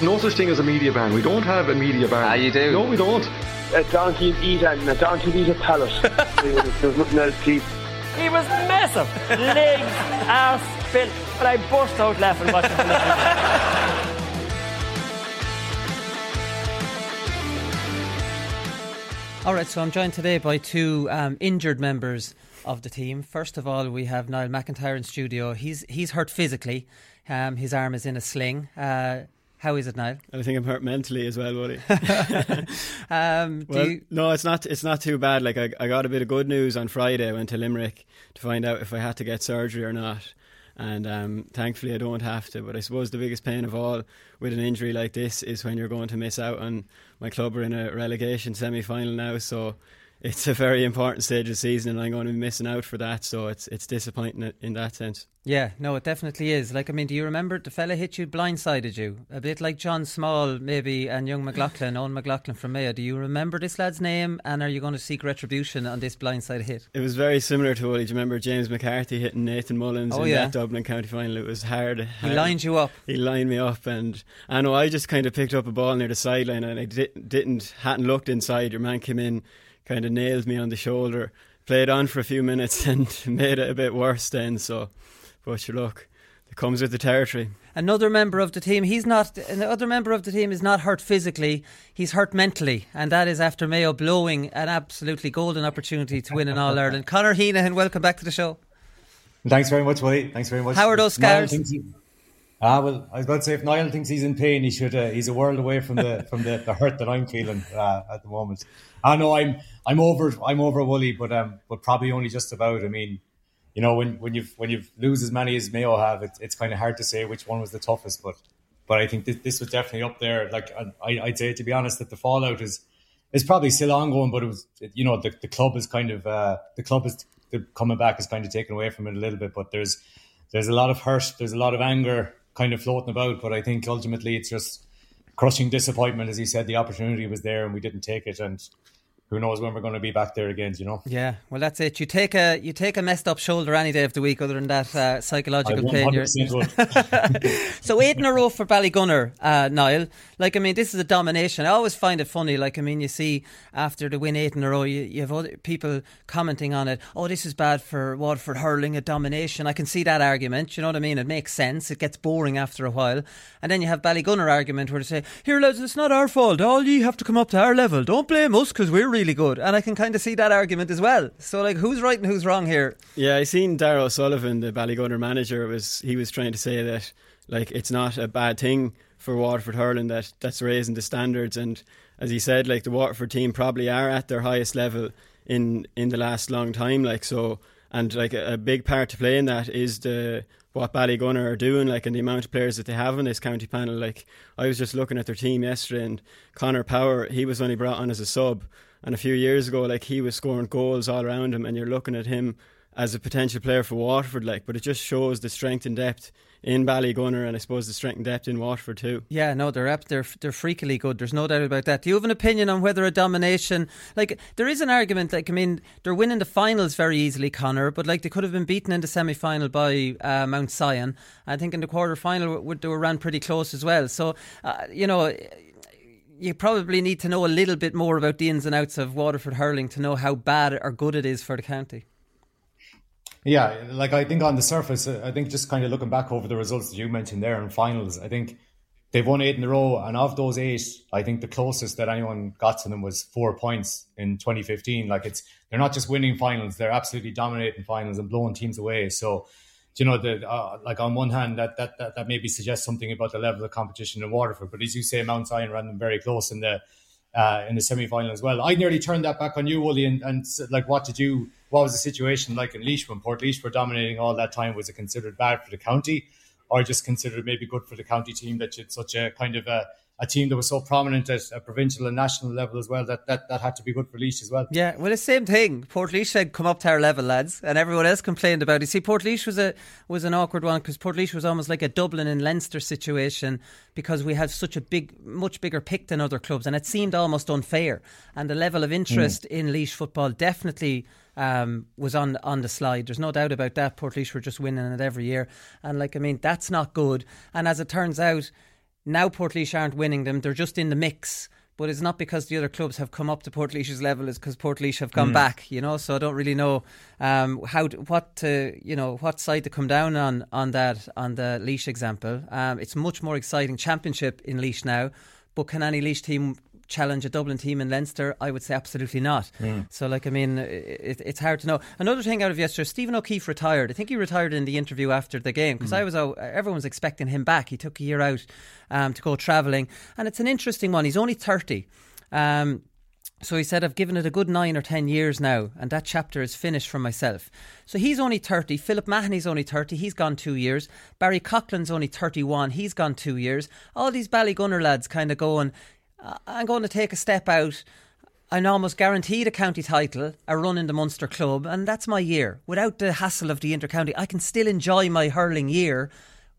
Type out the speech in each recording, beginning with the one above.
No such thing as a media ban. We don't have a media ban. Ah, you do? No, we don't. A donkey eat and a donkey eat a pallet. There's nothing else to eat. He was massive. Legs, ass, built. But I burst out laughing watching the All right, so I'm joined today by two um, injured members of the team. First of all, we have Niall McIntyre in studio. He's he's hurt physically. Um, his arm is in a sling. Uh, how is it now? I think I'm hurt mentally as well, buddy. um, well, you... no, it's not. It's not too bad. Like I, I got a bit of good news on Friday. I went to Limerick to find out if I had to get surgery or not, and um, thankfully I don't have to. But I suppose the biggest pain of all with an injury like this is when you're going to miss out on my club are in a relegation semi final now, so it's a very important stage of the season, and I'm going to be missing out for that. So it's it's disappointing in that sense. Yeah, no, it definitely is. Like, I mean, do you remember the fella hit you, blindsided you, a bit like John Small, maybe, and young McLaughlin, Owen McLaughlin from Mayo. Do you remember this lad's name, and are you going to seek retribution on this blindside hit? It was very similar to what do you remember James McCarthy hitting Nathan Mullins oh, in yeah. that Dublin County final? It was hard. He lined you up. He lined me up, and I know I just kind of picked up a ball near the sideline, and I did, didn't hadn't looked inside. Your man came in kind of nailed me on the shoulder. Played on for a few minutes and made it a bit worse then. So, but your luck, it comes with the territory. Another member of the team, he's not. Another member of the team is not hurt physically. He's hurt mentally, and that is after Mayo blowing an absolutely golden opportunity to win an All Ireland. Conor Heenan, welcome back to the show. Thanks very much, Willie. Thanks very much. How are those scars? Ah, well, I was going to say if Niall thinks he's in pain, he should. Uh, he's a world away from the from the, the hurt that I'm feeling uh, at the moment. I know I'm I'm over I'm over Wooly, but um, but probably only just about. I mean, you know, when when you've when you've lose as many as Mayo have, it, it's kind of hard to say which one was the toughest. But but I think this, this was definitely up there. Like I, I'd say, to be honest, that the fallout is is probably still ongoing. But it was, you know, the, the club is kind of uh, the club is the coming back is kind of taken away from it a little bit. But there's there's a lot of hurt, there's a lot of anger kind of floating about. But I think ultimately it's just crushing disappointment. As he said, the opportunity was there and we didn't take it. And who knows when we're going to be back there again? You know. Yeah, well, that's it. You take a you take a messed up shoulder any day of the week, other than that uh, psychological pain. so eight in a row for Ballygunner, uh, Niall. Like I mean, this is a domination. I always find it funny. Like I mean, you see after the win eight in a row, you, you have other people commenting on it. Oh, this is bad for Waterford hurling a domination. I can see that argument. You know what I mean? It makes sense. It gets boring after a while. And then you have Ballygunner argument where they say, "Here, lads, it's not our fault. All ye have to come up to our level. Don't blame us because we're." Really good. And I can kind of see that argument as well. So, like, who's right and who's wrong here? Yeah, I seen Darragh O'Sullivan, the Ballygunner manager, was he was trying to say that like it's not a bad thing for Waterford hurling that that's raising the standards. And as he said, like the Waterford team probably are at their highest level in in the last long time. Like so, and like a, a big part to play in that is the what Ballygunner are doing, like, and the amount of players that they have in this county panel. Like, I was just looking at their team yesterday, and Connor Power, he was only brought on as a sub, and a few years ago, like, he was scoring goals all around him, and you're looking at him as a potential player for Waterford, like, but it just shows the strength and depth in Ballygunner, and I suppose the strength and depth in Waterford too. Yeah, no, they're up, they're they're freakily good. There's no doubt about that. Do you have an opinion on whether a domination, like there is an argument, like I mean, they're winning the finals very easily, Connor, but like they could have been beaten in the semi final by uh, Mount Sion. I think in the quarter final they were ran pretty close as well. So uh, you know. You probably need to know a little bit more about the ins and outs of Waterford hurling to know how bad or good it is for the county. Yeah, like I think on the surface, uh, I think just kind of looking back over the results that you mentioned there in finals, I think they've won eight in a row, and of those eight, I think the closest that anyone got to them was four points in 2015. Like it's they're not just winning finals; they're absolutely dominating finals and blowing teams away. So, you know, the uh, like on one hand, that, that that that maybe suggests something about the level of competition in Waterford, but as you say, Mount Sion ran them very close in the uh, in the semi final as well. I nearly turned that back on you, Wooly, and, and like, what did you? What was the situation like in Laois when Portlaoise were dominating all that time? Was it considered bad for the county? or just considered maybe good for the county team that it's such a kind of a, a team that was so prominent at a provincial and national level as well that, that that had to be good for Laois as well. Yeah, well, the same thing. Portlaoise said, "Come up to our level, lads," and everyone else complained about it. See, Portlaoise was a was an awkward one because Portlaoise was almost like a Dublin and Leinster situation because we had such a big, much bigger pick than other clubs, and it seemed almost unfair. And the level of interest mm. in Laois football definitely um, was on on the slide. There's no doubt about that. Port Portlaoise were just winning it every year, and like I mean, that's not good. And as it turns out, now Portlaoise aren't winning them; they're just in the mix. But it's not because the other clubs have come up to Portlaoise's level; it's because Portlaoise have gone mm. back. You know, so I don't really know um, how what to you know what side to come down on on that on the Laois example. Um, it's much more exciting championship in Laois now. But can any Laois team challenge a Dublin team in Leinster? I would say absolutely not. Mm. So, like, I mean, it, it's hard to know. Another thing out of yesterday, Stephen O'Keefe retired. I think he retired in the interview after the game because mm. I was uh, everyone was expecting him back. He took a year out um, to go travelling, and it's an interesting one. He's only thirty. Um, so he said, I've given it a good nine or ten years now, and that chapter is finished for myself. So he's only 30. Philip Mahony's only 30. He's gone two years. Barry Coughlan's only 31. He's gone two years. All these Ballygunner lads kind of going, I'm going to take a step out. I'm almost guaranteed a county title, a run in the Munster club, and that's my year. Without the hassle of the intercounty, I can still enjoy my hurling year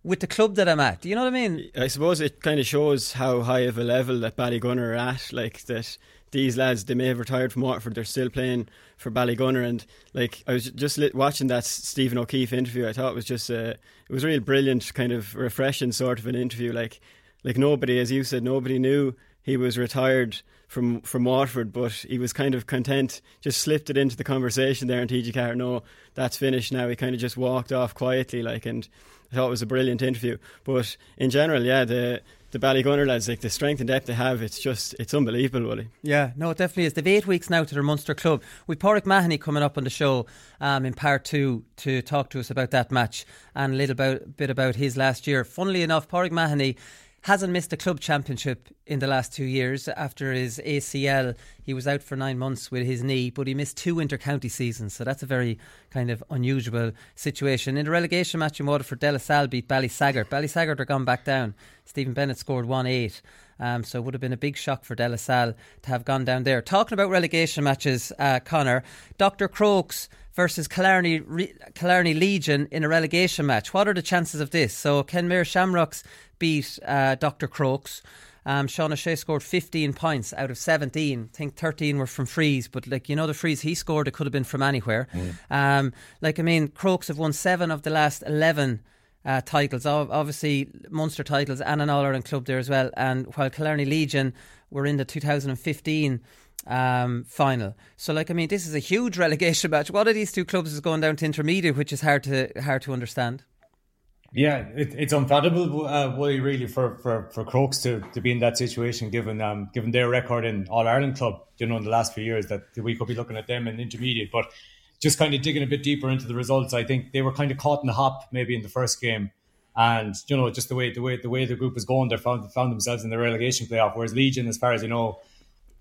with the club that I'm at. Do you know what I mean? I suppose it kind of shows how high of a level that Ballygunner are at. Like that, these lads they may have retired from Waterford, they're still playing for Ballygunner. And like I was just watching that Stephen O'Keefe interview, I thought it was just a, it was a real brilliant, kind of refreshing sort of an interview. Like like nobody, as you said, nobody knew he was retired from from Waterford, but he was kind of content, just slipped it into the conversation there in TG4. No, that's finished now. He kind of just walked off quietly, like, and I thought it was a brilliant interview. But in general, yeah, the the Ballygunner lads, like the strength and depth they have, it's just it's unbelievable, Willie. Yeah, no, it definitely is. They've eight weeks now to their Munster club. With Pauric Mahony coming up on the show um, in part two to talk to us about that match and a little about, bit about his last year. Funnily enough, Pauric Mahony hasn't missed a club championship in the last two years after his ACL. He was out for nine months with his knee, but he missed two intercounty seasons, so that's a very kind of unusual situation. In the relegation match in Waterford, De La Salle beat Ballysaggart. Ballysaggart are gone back down. Stephen Bennett scored 1 8. Um, so it would have been a big shock for De La Salle to have gone down there. Talking about relegation matches, uh, Connor, Dr. Crokes versus Killarney, Re- Killarney Legion in a relegation match. What are the chances of this? So Kenmare Shamrocks beat uh, Dr. Crokes. Um, Sean O'Shea scored 15 points out of 17. I think 13 were from frees, but like you know, the frees he scored, it could have been from anywhere. Mm. Um, like I mean, Crokes have won seven of the last 11 uh, titles, obviously Munster titles and an All Ireland club there as well. And while Killarney Legion were in the 2015 um, final, so like I mean, this is a huge relegation match. What are these two clubs is going down to intermediate, which is hard to hard to understand. Yeah, it, it's unfathomable, uh, really, for, for, for Crokes to, to be in that situation, given um, given their record in All Ireland club, you know, in the last few years, that we could be looking at them in intermediate. But just kind of digging a bit deeper into the results, I think they were kind of caught in the hop maybe in the first game, and you know, just the way the way the way the group was going, they found found themselves in the relegation playoff. Whereas Legion, as far as you know,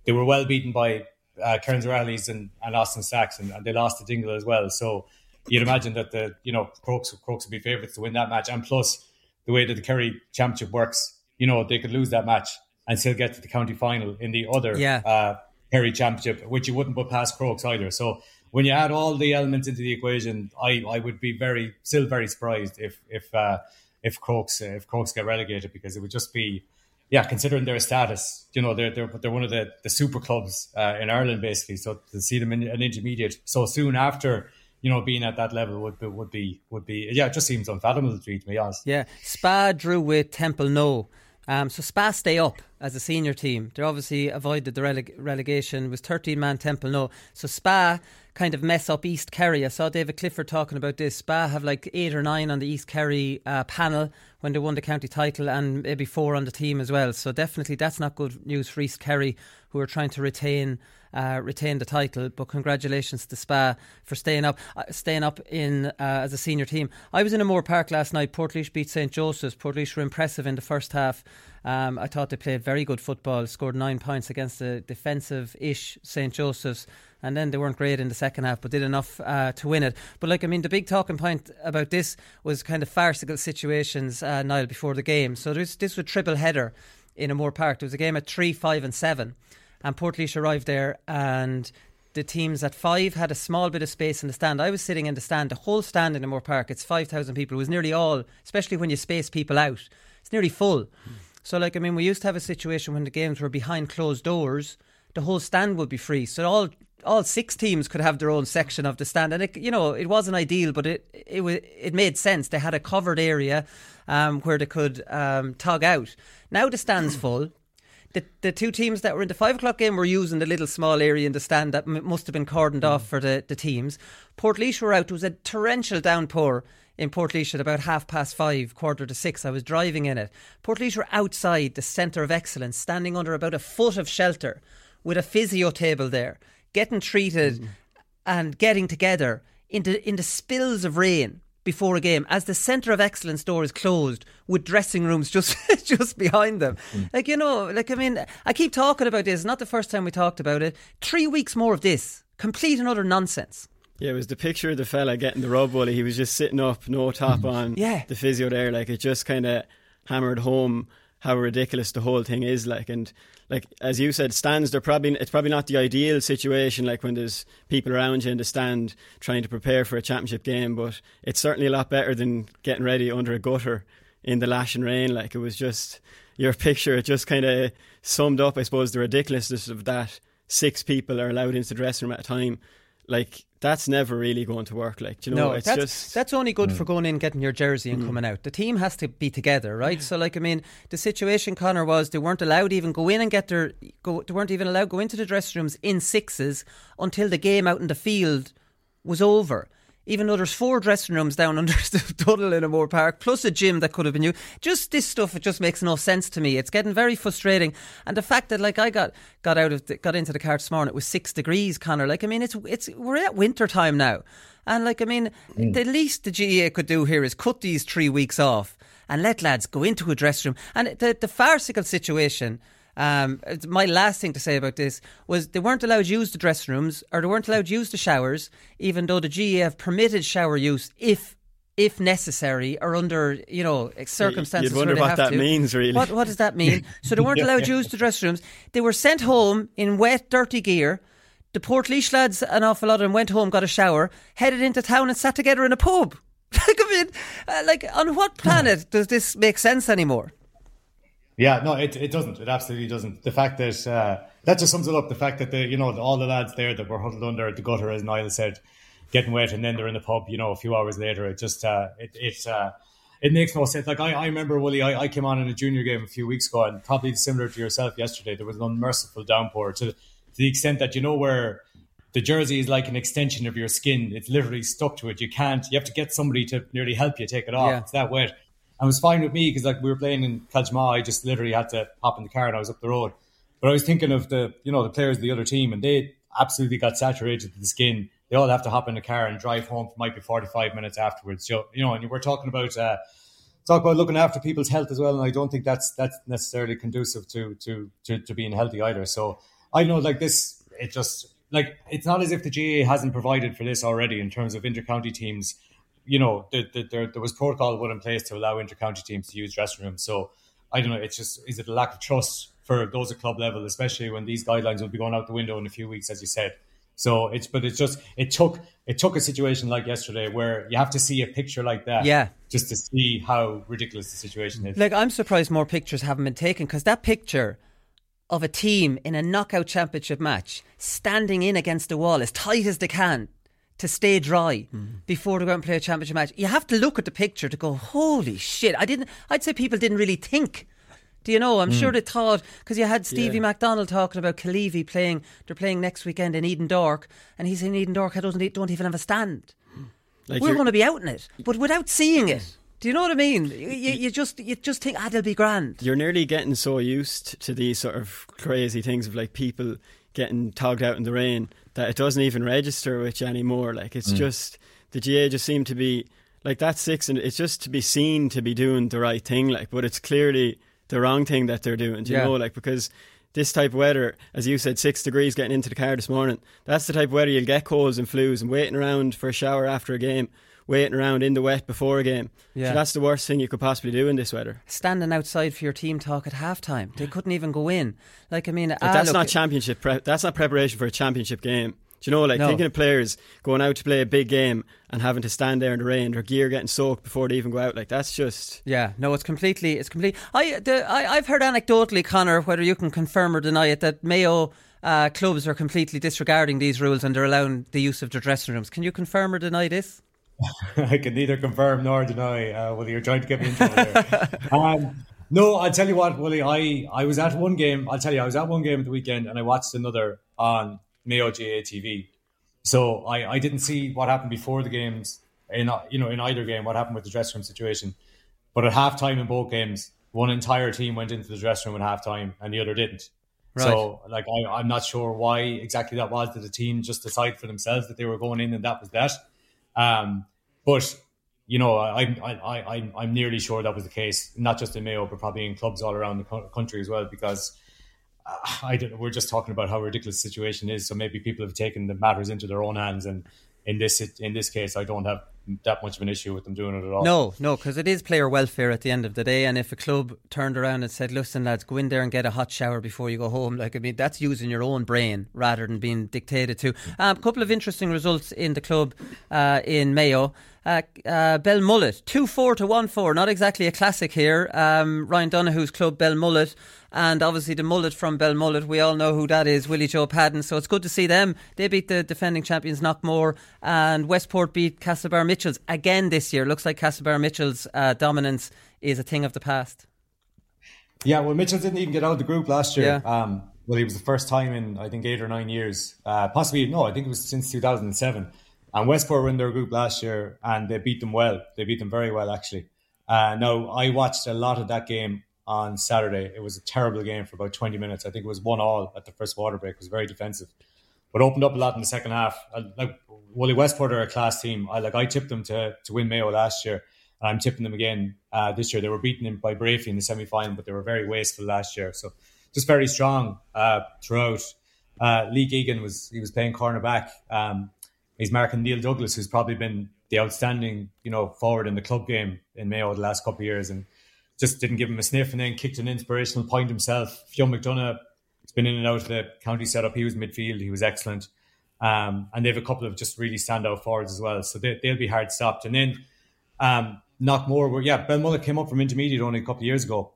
they were well beaten by uh, Kerins O'Rahillys and, and Austin Stacks, and, and they lost to Dingle as well. So you'd imagine that the you know Crokes Crokes would be favourites to win that match, and plus the way that the Kerry Championship works, you know they could lose that match and still get to the county final in the other yeah. uh, Kerry Championship, which you wouldn't put past Crokes either. So when you add all the elements into the equation, I, I would be very still very surprised if if uh, if Crokes if Crokes get relegated because it would just be yeah considering their status you know they're they're, they're one of the, the super clubs uh, in Ireland basically so to see them in an intermediate so soon after you know, being at that level would be, would be, would be, yeah, it just seems unfathomable to me, to be honest. Yeah. Spa drew with Templenoe. Um, so Spa stay up. as a senior team. They obviously avoided the releg- relegation. It was 13 man Templenoe. So Spa kind of mess up East Kerry. I saw David Clifford talking about this. Spa have like eight or nine on the East Kerry uh, panel when they won the county title and maybe four on the team as well. So definitely that's not good news for East Kerry who are trying to retain uh, retain the title. But congratulations to Spa for staying up, uh, staying up in uh, as a senior team. I was in O'Moore Park last night. Portlaoise beat St Joseph's. Portlaoise were impressive in the first half. Um, I thought they played very good football. Scored nine points against the defensive-ish St Joseph's. And then they weren't great in the second half, but did enough uh, to win it. But like I mean, the big talking point about this was kind of farcical situations, uh, Niall, before the game. So this this was triple header in O'Moore Park. There was a game at three, five, and seven and Portlaoise arrived there and the teams at five had a small bit of space in the stand. I was sitting in the stand, the whole stand in Moore Park, it's 5,000 people. It was nearly all, especially when you space people out, it's nearly full. So, like, I mean, we used to have a situation when the games were behind closed doors, the whole stand would be free. So, all all six teams could have their own section of the stand, and it, you know it wasn't ideal, but it it it made sense. They had a covered area um, where they could um, tug out. Now the stand's full the, the two teams that were in the five o'clock game were using the little small area in the stand that m- must have been cordoned off for the, the teams. Portlaoise were out. It was a torrential downpour in Portlaoise at about half past five, quarter to six. I was driving in it. Portlaoise were outside the centre of excellence, standing under about a foot of shelter with a physio table there, getting treated mm. and getting together into in the spills of rain before a game as the centre of excellence door is closed with dressing rooms just just behind them. Mm. Like you know, like I mean, I keep talking about this. Not the first time we talked about it. Three weeks more of this, complete and utter nonsense. Yeah, it was the picture of the fella getting the rub Wooly. He was just sitting up, no top mm. on. Yeah, the physio there, like it just kind of hammered home how ridiculous the whole thing is. Like and like as you said, stands. They're probably it's probably not the ideal situation. Like when there's people around you in the stand trying to prepare for a championship game, but it's certainly a lot better than getting ready under a gutter in the lashing rain. Like it was just your picture. It just kind of summed up, I suppose, the ridiculousness of that. Six people are allowed into the dressing room at a time. Like that's never really going to work. Like, you know, no, it's that's, just that's only good mm. for going in, getting your jersey, and mm. coming out. The team has to be together, right? So, like, I mean, the situation, Connor, was they weren't allowed even go in and get their go. They weren't even allowed go into the dressing rooms in sixes until the game out in the field was over even though there's four dressing rooms down under the tunnel in O'Moore Park, plus a gym that could have been used. Just this stuff, it just makes no sense to me. It's getting very frustrating, and the fact that like I got got out of the, got into the car this morning, it was six degrees, Connor. Like I mean, it's it's we're at winter time now, and like I mean, mm. the least the GAA could do here is cut these three weeks off and let lads go into a dressing room. And the the farcical situation um, my last thing to say about this was they weren't allowed to use the dressing rooms or they weren't allowed to use the showers, even though the have permitted shower use if if necessary or under you know circumstances. You'd wonder what that to. means, really. What, what does that mean? so they weren't allowed to use the dressing rooms. They were sent home in wet, dirty gear. The Portlaoise lads, an awful lot of them, went home, got a shower, headed into town, and sat together in a pub. like I mean, uh, like on what planet does this make sense anymore? Yeah, no, it, it doesn't. It absolutely doesn't. The fact that uh, that just sums it up. The fact that the you know all the lads there that were huddled under the gutter, as Niall said, getting wet, and then they're in the pub. You know, a few hours later, it just uh, it it uh, it makes no sense. Like I, I remember, Willie, I, I came on in a junior game a few weeks ago, and probably similar to yourself yesterday, there was an unmerciful downpour to to the extent that you know where the jersey is like an extension of your skin. It's literally stuck to it. You can't. You have to get somebody to nearly help you take it off. Yeah. It's that wet. And it was fine with me because like we were playing in Calgema, I just literally had to hop in the car and I was up the road. But I was thinking of the you know the players of the other team and they absolutely got saturated to the skin. They all have to hop in the car and drive home for might be forty five minutes afterwards. So you know, and we're talking about uh, talk about looking after people's health as well. And I don't think that's that's necessarily conducive to to to, to being healthy either. So I know like this, it just like it's not as if the GAA hasn't provided for this already in terms of intercounty teams you know, the, the, there, there was protocol put in place to allow intercounty teams to use dressing rooms. So I don't know. It's just is it a lack of trust for those at club level, especially when these guidelines will be going out the window in a few weeks, as you said. So it's but it's just it took it took a situation like yesterday where you have to see a picture like that, yeah, just to see how ridiculous the situation is. Like I'm surprised more pictures haven't been taken because that picture of a team in a knockout championship match standing in against the wall as tight as they can to stay dry mm. before they go and play a championship match. You have to look at the picture to go, holy shit! I didn't. I'd say people didn't really think Do you know? I'm mm. sure they thought because you had Stevie yeah. McDonnell talking about Killeavy playing. They're playing next weekend in Edendork, and he's in Edendork. I don't don't even have a stand. Like We're going to be out in it, but without seeing it. Do you know what I mean? You, you, just you just think ah they'll be grand. You're nearly getting so used to these sort of crazy things of like people getting togged out in the rain that it doesn't even register with you anymore. Like it's mm. just the GAA just seem to be like that six, and it's just to be seen to be doing the right thing. Like, but it's clearly the wrong thing that they're doing. Do you yeah. know, like because this type of weather, as you said, six degrees getting into the car this morning. That's the type of weather you'll get colds and flus and waiting around for a shower after a game waiting around in the wet before a game. Yeah. So that's the worst thing you could possibly do in this weather. Standing outside for your team talk at halftime. They couldn't even go in. Like I mean, ah, that's not championship. Pre- that's not preparation for a championship game. Do you know, like no. thinking of players going out to play a big game and having to stand there in the rain, their gear getting soaked before they even go out, like that's just yeah. No, it's completely, it's complete. I, the, I I've heard anecdotally, Connor, whether you can confirm or deny it, that Mayo. Uh, clubs are completely disregarding these rules and they're allowing the use of their dressing rooms. Can you confirm or deny this? I can neither confirm nor deny. Uh, Willie, you're trying to get me into it. um, no, I'll tell you what, Willie. I, I was at one game. I'll tell you, I was at one game at the weekend, and I watched another on Mayo GAA TV. So I, I didn't see what happened before the games. In you know in either game, what happened with the dressing room situation. But at halftime in both games, one entire team went into the dressing room at halftime, and the other didn't. Right. So, like, I, I'm not sure why exactly that was. Did the team just decide for themselves that they were going in, and that was that? Um, but you know, I, I, I, I'm nearly sure that was the case, not just in Mayo, but probably in clubs all around the country as well, because uh, I don't, we're just talking about how ridiculous the situation is. So maybe people have taken the matters into their own hands, and in this in this case, I don't have that much of an issue with them doing it at all. No, no, because it is player welfare at the end of the day. And if a club turned around and said, "Listen, lads, go in there and get a hot shower before you go home," like I mean, that's using your own brain rather than being dictated to. A um, couple of interesting results in the club uh, in Mayo. Uh, uh, Belmullet, 2 4 to 1 4. Not exactly a classic here. Um, Ryan Donoghue's club, Belmullet, and obviously the mullet from Belmullet. We all know who that is, Willie Joe Padden. So it's good to see them. They beat the defending champions Knockmore, and Westport beat Castlebar Mitchells again this year. Looks like Castlebar Mitchell's uh, dominance is a thing of the past. Yeah, well, Mitchell didn't even get out of the group last year. Yeah. Um, well, it was the first time in I think eight or nine years, uh, possibly no, I think it was since 2007 and Westport were in their group last year and they beat them well. They beat them very well, actually. Uh, now, I watched a lot of that game on Saturday. It was a terrible game for about 20 minutes. I think it was one all at the first water break. It was very defensive, but opened up a lot in the second half. I, like Wooly Westport are a class team. I like I tipped them to to win Mayo last year, and I'm tipping them again uh, this year. They were beaten by Breaffy in the semi final, but they were very wasteful last year. So just very strong uh, throughout. Uh, Lee Keegan was he was playing cornerback. Um, he's marking Neil Douglas, who's probably been the outstanding, you know, forward in the club game in Mayo the last couple of years, and just didn't give him a sniff, and then kicked an inspirational point himself. Fionn McDonough has been in and out of the county setup. He was midfield, he was excellent, um, and they have a couple of just really standout forwards as well. So they, will be hard stopped. And then um, Knockmore, were, yeah, Belmullet came up from intermediate only a couple of years ago,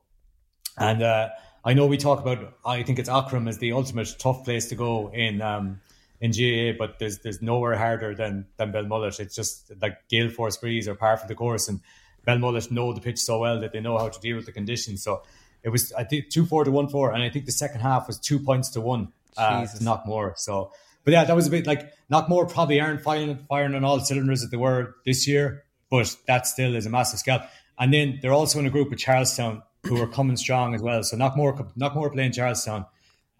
and. Uh, I know we talk about. I think it's Aughrim as the ultimate tough place to go in um, in GAA, but there's there's nowhere harder than than Belmullet. It's just like gale force breeze or par for the course, and Belmullet know the pitch so well that they know how to deal with the conditions. So it was I think two four to one four, and I think the second half was two points to one uh, to Knockmore. So, but yeah, that was a bit like Knockmore probably aren't firing firing on all cylinders that they were this year, but that still is a massive scalp. And then they're also in a group with Charlestown who are coming strong as well. So Knockmore Knockmore playing Charlestown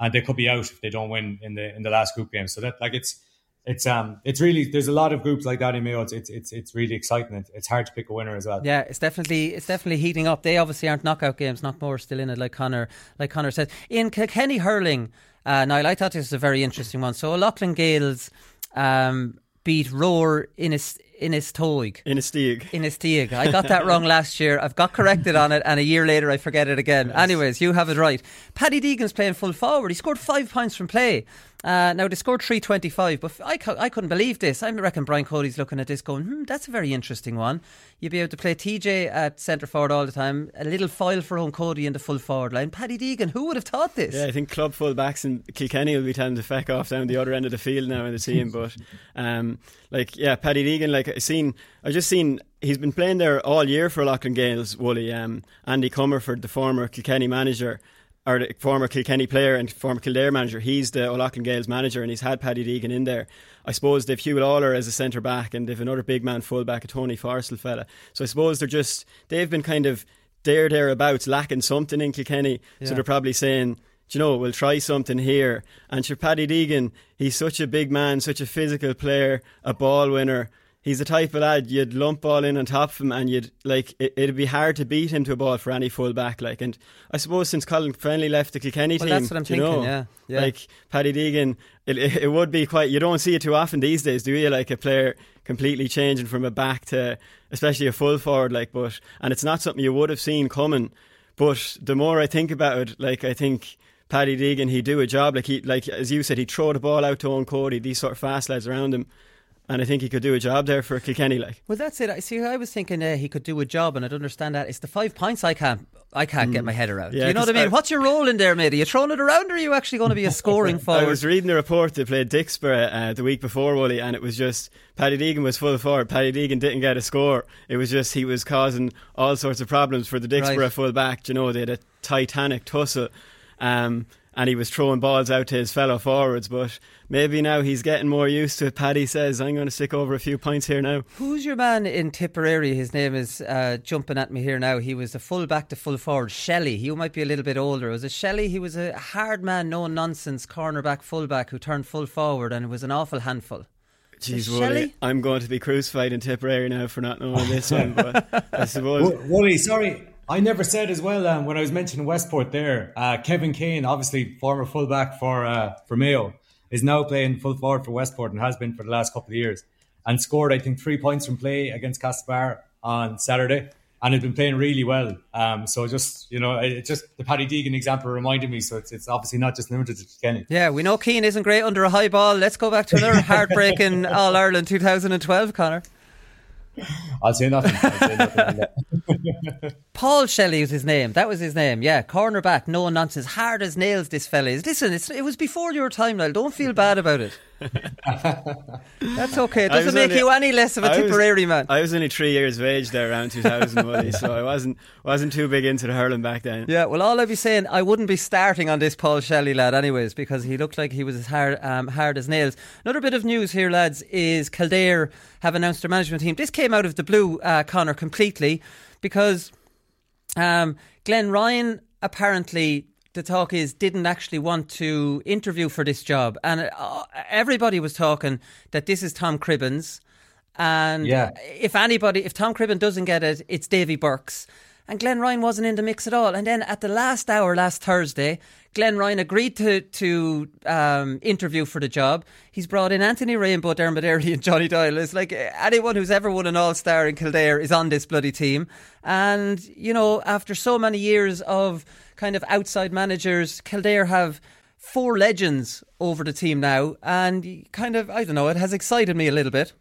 and they could be out if they don't win in the in the last group game. So that like it's it's um it's really there's a lot of groups like that in Mayo. It's it's it's, really exciting. It's hard to pick a winner as well. Yeah, it's definitely it's definitely heating up. They obviously aren't knockout games. Knockmore still in it, like Connor like Connor said. In Kilkenny hurling, uh, now I thought this was a very interesting one. So Loughlin Gaels um, beat Rower in his in a Inistioge. Inistioge. Inistioge. I got that wrong last year. I've got corrected on it, and a year later I forget it again. Yes. Anyways, you have it right. Paddy Deegan's playing full forward. He scored five points from play. Uh, now they scored 325, but I, I couldn't believe this. I reckon Brian Cody's looking at this going, hmm, that's a very interesting one. You'd be able to play TJ at centre forward all the time, a little foil for Eoin Cody in the full forward line. Paddy Deegan, who would have thought this? Yeah, I think club full backs in Kilkenny will be telling to feck off down the other end of the field now in the team. but um, like, yeah, Paddy Deegan, like I seen, I just seen he's been playing there all year for Loughlin Gaels, Wooly. Um, Andy Comerford, the former Kilkenny manager, or the former Kilkenny player and former Kildare manager, he's the O'Loughlin Gaels manager and he's had Paddy Deegan in there. I suppose they've Huw Lawlor as a centre back and they've another big man full back, a Tony Forstall fella. So I suppose they're just, they've been kind of there, thereabouts, lacking something in Kilkenny. Yeah. So they're probably saying, you know, we'll try something here. And sure, Paddy Deegan, he's such a big man, such a physical player, a ball winner he's the type of lad you'd lump ball in on top of him and you'd like it, would be hard to beat him to a ball for any full back like and I suppose since Colin Fennelly left the Kilkenny well, team that's what I'm thinking know, yeah, yeah. like Paddy Deegan it, it, would be quite you don't see it too often these days do you? Like a player completely changing from a back to especially a full forward like but and it's not something you would have seen coming but the more I think about it like I think Paddy Deegan he'd do a job like he like as you said he'd throw the ball out to Eoin Cody these sort of fast lads around him and I think he could do a job there for Kilkenny. Like, well, that's it. I see. I was thinking uh, he could do a job, and I'd understand that. It's the five points I can't, I can't mm. get my head around. Yeah, you know what I mean? I, What's your role in there, mate? Are you throwing it around, or are you actually going to be a scoring forward? I was reading the report they played Dicksboro uh, the week before, Wooly, and it was just Paddy Deegan was full forward. Paddy Deegan didn't get a score. It was just he was causing all sorts of problems for the Dicksboro right. full back. You know, they had a titanic tussle. Um, and he was throwing balls out to his fellow forwards. But maybe now he's getting more used to it. Paddy says, I'm going to stick over a few points here now. Who's your man in Tipperary? His name is uh, jumping at me here now. He was a full back to full forward. Shelley. He might be a little bit older. Was it Shelley? He was a hard man, no nonsense cornerback, full back who turned full forward and it was an awful handful. Jeez, Wooly, I'm going to be crucified in Tipperary now for not knowing this one. But I suppose. Wooly, sorry, I never said as well um, when I was mentioning Westport there. Uh, Kevin Keane, obviously former fullback for uh, for Mayo, is now playing full forward for Westport and has been for the last couple of years, and scored I think three points from play against Castlebar on Saturday, and has been playing really well. Um, so just you know, it just the Paddy Deegan example reminded me. So it's, it's obviously not just limited to Kenny. Yeah, we know Keane isn't great under a high ball. Let's go back to another heartbreaking All Ireland 2012, Conor. I'll say nothing. Paul Shelley was his name. That was his name. Yeah, cornerback, no nonsense, hard as nails. This fella is. Listen, it was before your time, Niall. Don't feel bad about it. That's okay. It doesn't make only, you any less of a Tipperary man. I was only three years of age there around 2000, so I wasn't wasn't too big into the hurling back then. Yeah, well, all I'd be saying, I wouldn't be starting on this Paul Shelley lad, anyways, because he looked like he was as hard um, hard as nails. Another bit of news here, lads, is Kildare have announced their management team. This came out of the blue, uh, Conor, completely, because um, Glenn Ryan apparently the talk is didn't actually want to interview for this job, and uh, everybody was talking that this is Tom Cribbin's, and yeah. if anybody, if Tom Cribbin doesn't get it, it's Davy Burke's. And Glenn Ryan wasn't in the mix at all. And then at the last hour last Thursday, Glenn Ryan agreed to to um, interview for the job. He's brought in Anthony Rainbow, Dermot Earley, and Johnny Doyle. It's like anyone who's ever won an All Star in Kildare is on this bloody team. And you know, after so many years of kind of outside managers. Kildare have four legends over the team now, and kind of I don't know, it has excited me a little bit.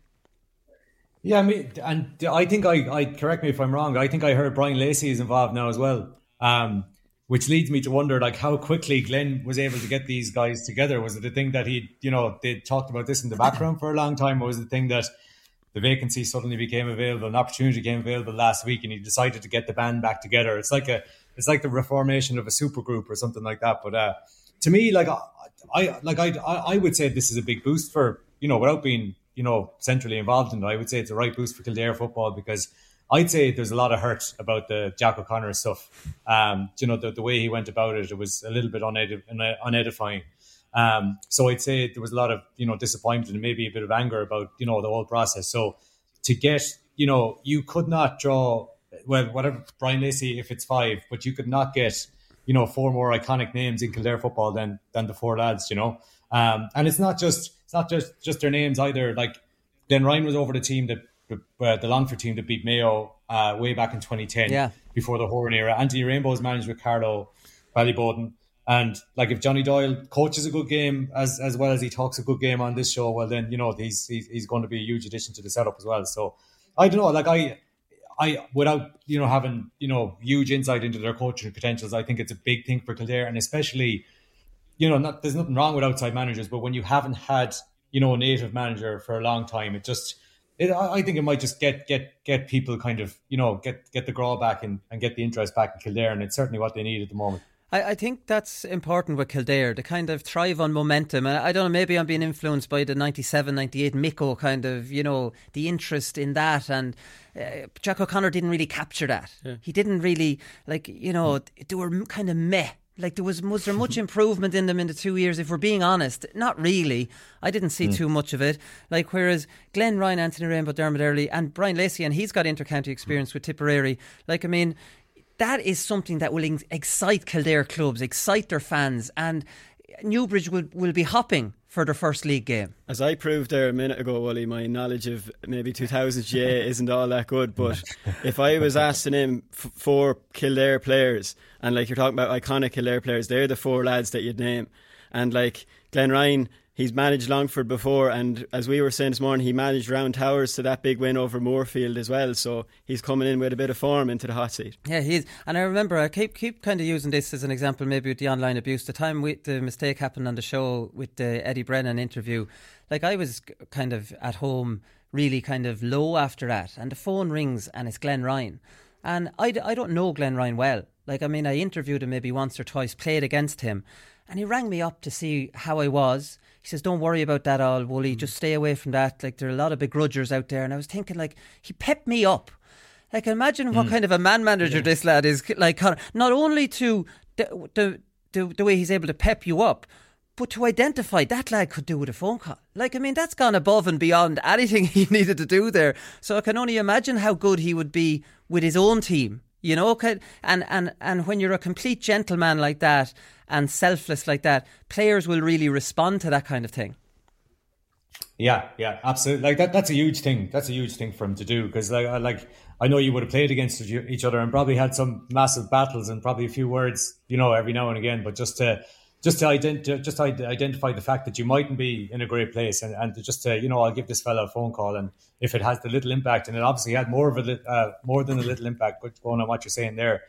Yeah, I mean, and I think I, I correct me if I'm wrong. I think I heard Brian Lacey is involved now as well, um, which leads me to wonder like how quickly Glenn was able to get these guys together. Was it the thing that he, you know, they talked about this in the background for a long time, or was it the thing that the vacancy suddenly became available, an opportunity became available last week, and he decided to get the band back together? It's like a it's like the reformation of a supergroup or something like that. But uh, to me, like I, I like I, I would say this is a big boost for you know without being you know centrally involved in it. I would say it's a right boost for Kildare football because I'd say there's a lot of hurt about the Jack O'Connor stuff. Um, you know the, the way he went about it, it was a little bit unedif- unedifying. Um, so I'd say there was a lot of you know disappointment and maybe a bit of anger about you know the whole process. So to get you know you could not draw well, whatever Brian Lacey, if it's five, but you could not get, you know, four more iconic names in Kildare football than than the four lads, you know. Um, and it's not just it's not just just their names either. Like then Ryan was over the team that uh, the Longford team that beat Mayo uh, way back in 2010, yeah. before the Horan era. Anthony Rainbow is managed with Carlow Ballyboden. And like if Johnny Doyle coaches a good game as as well as he talks a good game on this show, well then you know he's he's, he's going to be a huge addition to the setup as well. So I don't know, like I I without you know having you know huge insight into their coaching potentials, I think it's a big thing for Kildare, and especially you know not, there's nothing wrong with outside managers, but when you haven't had you know a native manager for a long time, it just it, I think it might just get get get people kind of you know get get the grow back and, and get the interest back in Kildare, and it's certainly what they need at the moment. I, I think that's important with Kildare to kind of thrive on momentum. And I don't know, maybe I'm being influenced by the 97, 98 Micko kind of, you know, the interest in that. And uh, Jack O'Connor didn't really capture that. Yeah. He didn't really, like, you know, they were kind of meh. Like there was was there much improvement in them in the two years? If we're being honest, not really. I didn't see mm. too much of it. Like whereas Glenn Ryan, Anthony Rainbow, Dermot Earley, and Brian Lacey, and he's got intercounty experience with Tipperary. Like I mean, that is something that will excite Kildare clubs, excite their fans, and Newbridge will, will be hopping for their first league game. As I proved there a minute ago, Wally, my knowledge of maybe 2000 GAA isn't all that good. But if I was asking him f- four Kildare players, and like you're talking about iconic Kildare players, they're the four lads that you'd name. And like Glenn Ryan, he's managed Longford before, and as we were saying this morning, he managed Round Towers to that big win over Moorfield as well. So he's coming in with a bit of form into the hot seat. Yeah, he is. And I remember I keep keep kind of using this as an example, maybe with the online abuse. The time we, the mistake happened on the show with the Eddie Brennan interview, like I was kind of at home, really kind of low after that, and the phone rings and it's Glenn Ryan, and I I don't know Glenn Ryan well. Like I mean, I interviewed him maybe once or twice, played against him. And he rang me up to see how I was he says, "Don't worry about that, all Wooly. Just stay away from that. Like there are a lot of begrudgers out there." And I was thinking, like he pepped me up. Like imagine what mm. kind of a man manager yeah. this lad is. Like not only to the, the the the way he's able to pep you up, but to identify that lad could do with a phone call. Like, I mean, that's gone above and beyond anything he needed to do there. So I can only imagine how good he would be with his own team. You know, and and and when you're a complete gentleman like that, and selfless like that, players will really respond to that kind of thing. Yeah, yeah, absolutely. Like that, that's a huge thing. That's a huge thing for him to do because, like, like I know you would have played against each other and probably had some massive battles and probably a few words, you know, every now and again. But just to just to, ident- just to identify the fact that you mightn't be in a great place and, and just to, you know, I'll give this fellow a phone call and if it has the little impact and it obviously had more of a uh, more than a little impact going on what you're saying there,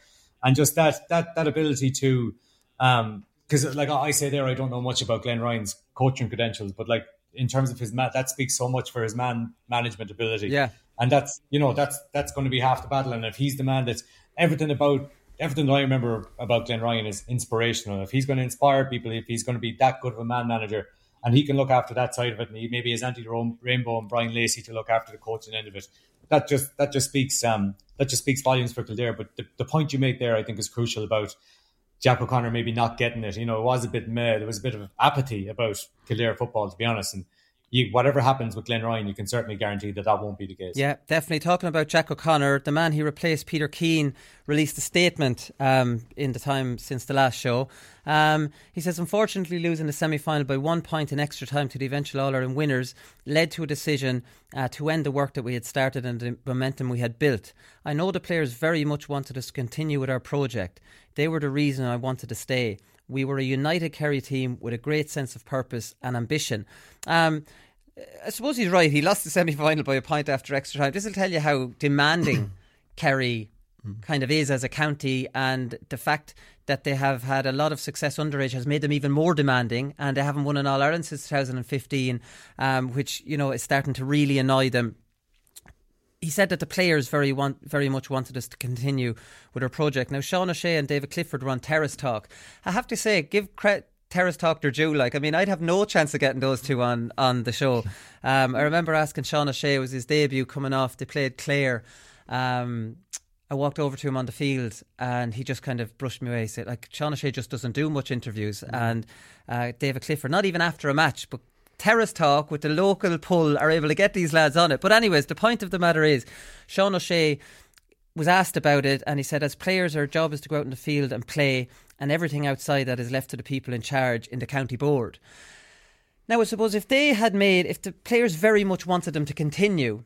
and just that that that ability to because um, like I say there, I don't know much about Glenn Ryan's coaching credentials, but like in terms of his man, that speaks so much for his man management ability. Yeah, and that's you know that's that's going to be half the battle. And if he's the man that's everything about everything that I remember about Glenn Ryan is inspirational. If he's going to inspire people, if he's going to be that good of a man manager, and he can look after that side of it, and he maybe has Andy Rainbow and Brian Lacey to look after the coaching end of it. That just that just speaks um that just speaks volumes for Kildare. But the, the point you make there, I think, is crucial about Jack O'Connor maybe not getting it. You know, it was a bit meh. There was a bit of apathy about Kildare football, to be honest. And you, whatever happens with Glenn Ryan, you can certainly guarantee that that won't be the case. Yeah, definitely. Talking about Jack O'Connor, the man he replaced, Peter Keane, released a statement um, in the time since the last show. Um, he says, unfortunately, losing the semi final by one point in extra time to the eventual All Ireland winners led to a decision uh, to end the work that we had started and the momentum we had built. I know the players very much wanted us to continue with our project. They were the reason I wanted to stay. We were a united Kerry team with a great sense of purpose and ambition. Um, I suppose he's right. He lost the semi final by a point after extra time. This will tell you how demanding Kerry kind of is as a county, and the fact that they have had a lot of success underage has made them even more demanding, and they haven't won an All Ireland since 2015, um, which you know is starting to really annoy them he said that the players very want, very much wanted us to continue with our project. Now, Sean O'Shea and David Clifford were on Terrace Talk. I have to say, give credit. Terrace Talk their due. Like, I mean, I'd have no chance of getting those two on on the show. Um, I remember asking Sean O'Shea, it was his debut coming off. They played Clare. Um, I walked over to him on the field and he just kind of brushed me away. Said, like, Sean O'Shea just doesn't do much interviews. And uh, David Clifford, not even after a match, but Terrace Talk with the local pull are able to get these lads on it. But, anyways, the point of the matter is, Sean O'Shea was asked about it and he said, as players, our job is to go out in the field and play, and everything outside that is left to the people in charge in the county board. Now, I suppose if they had made, if the players very much wanted them to continue,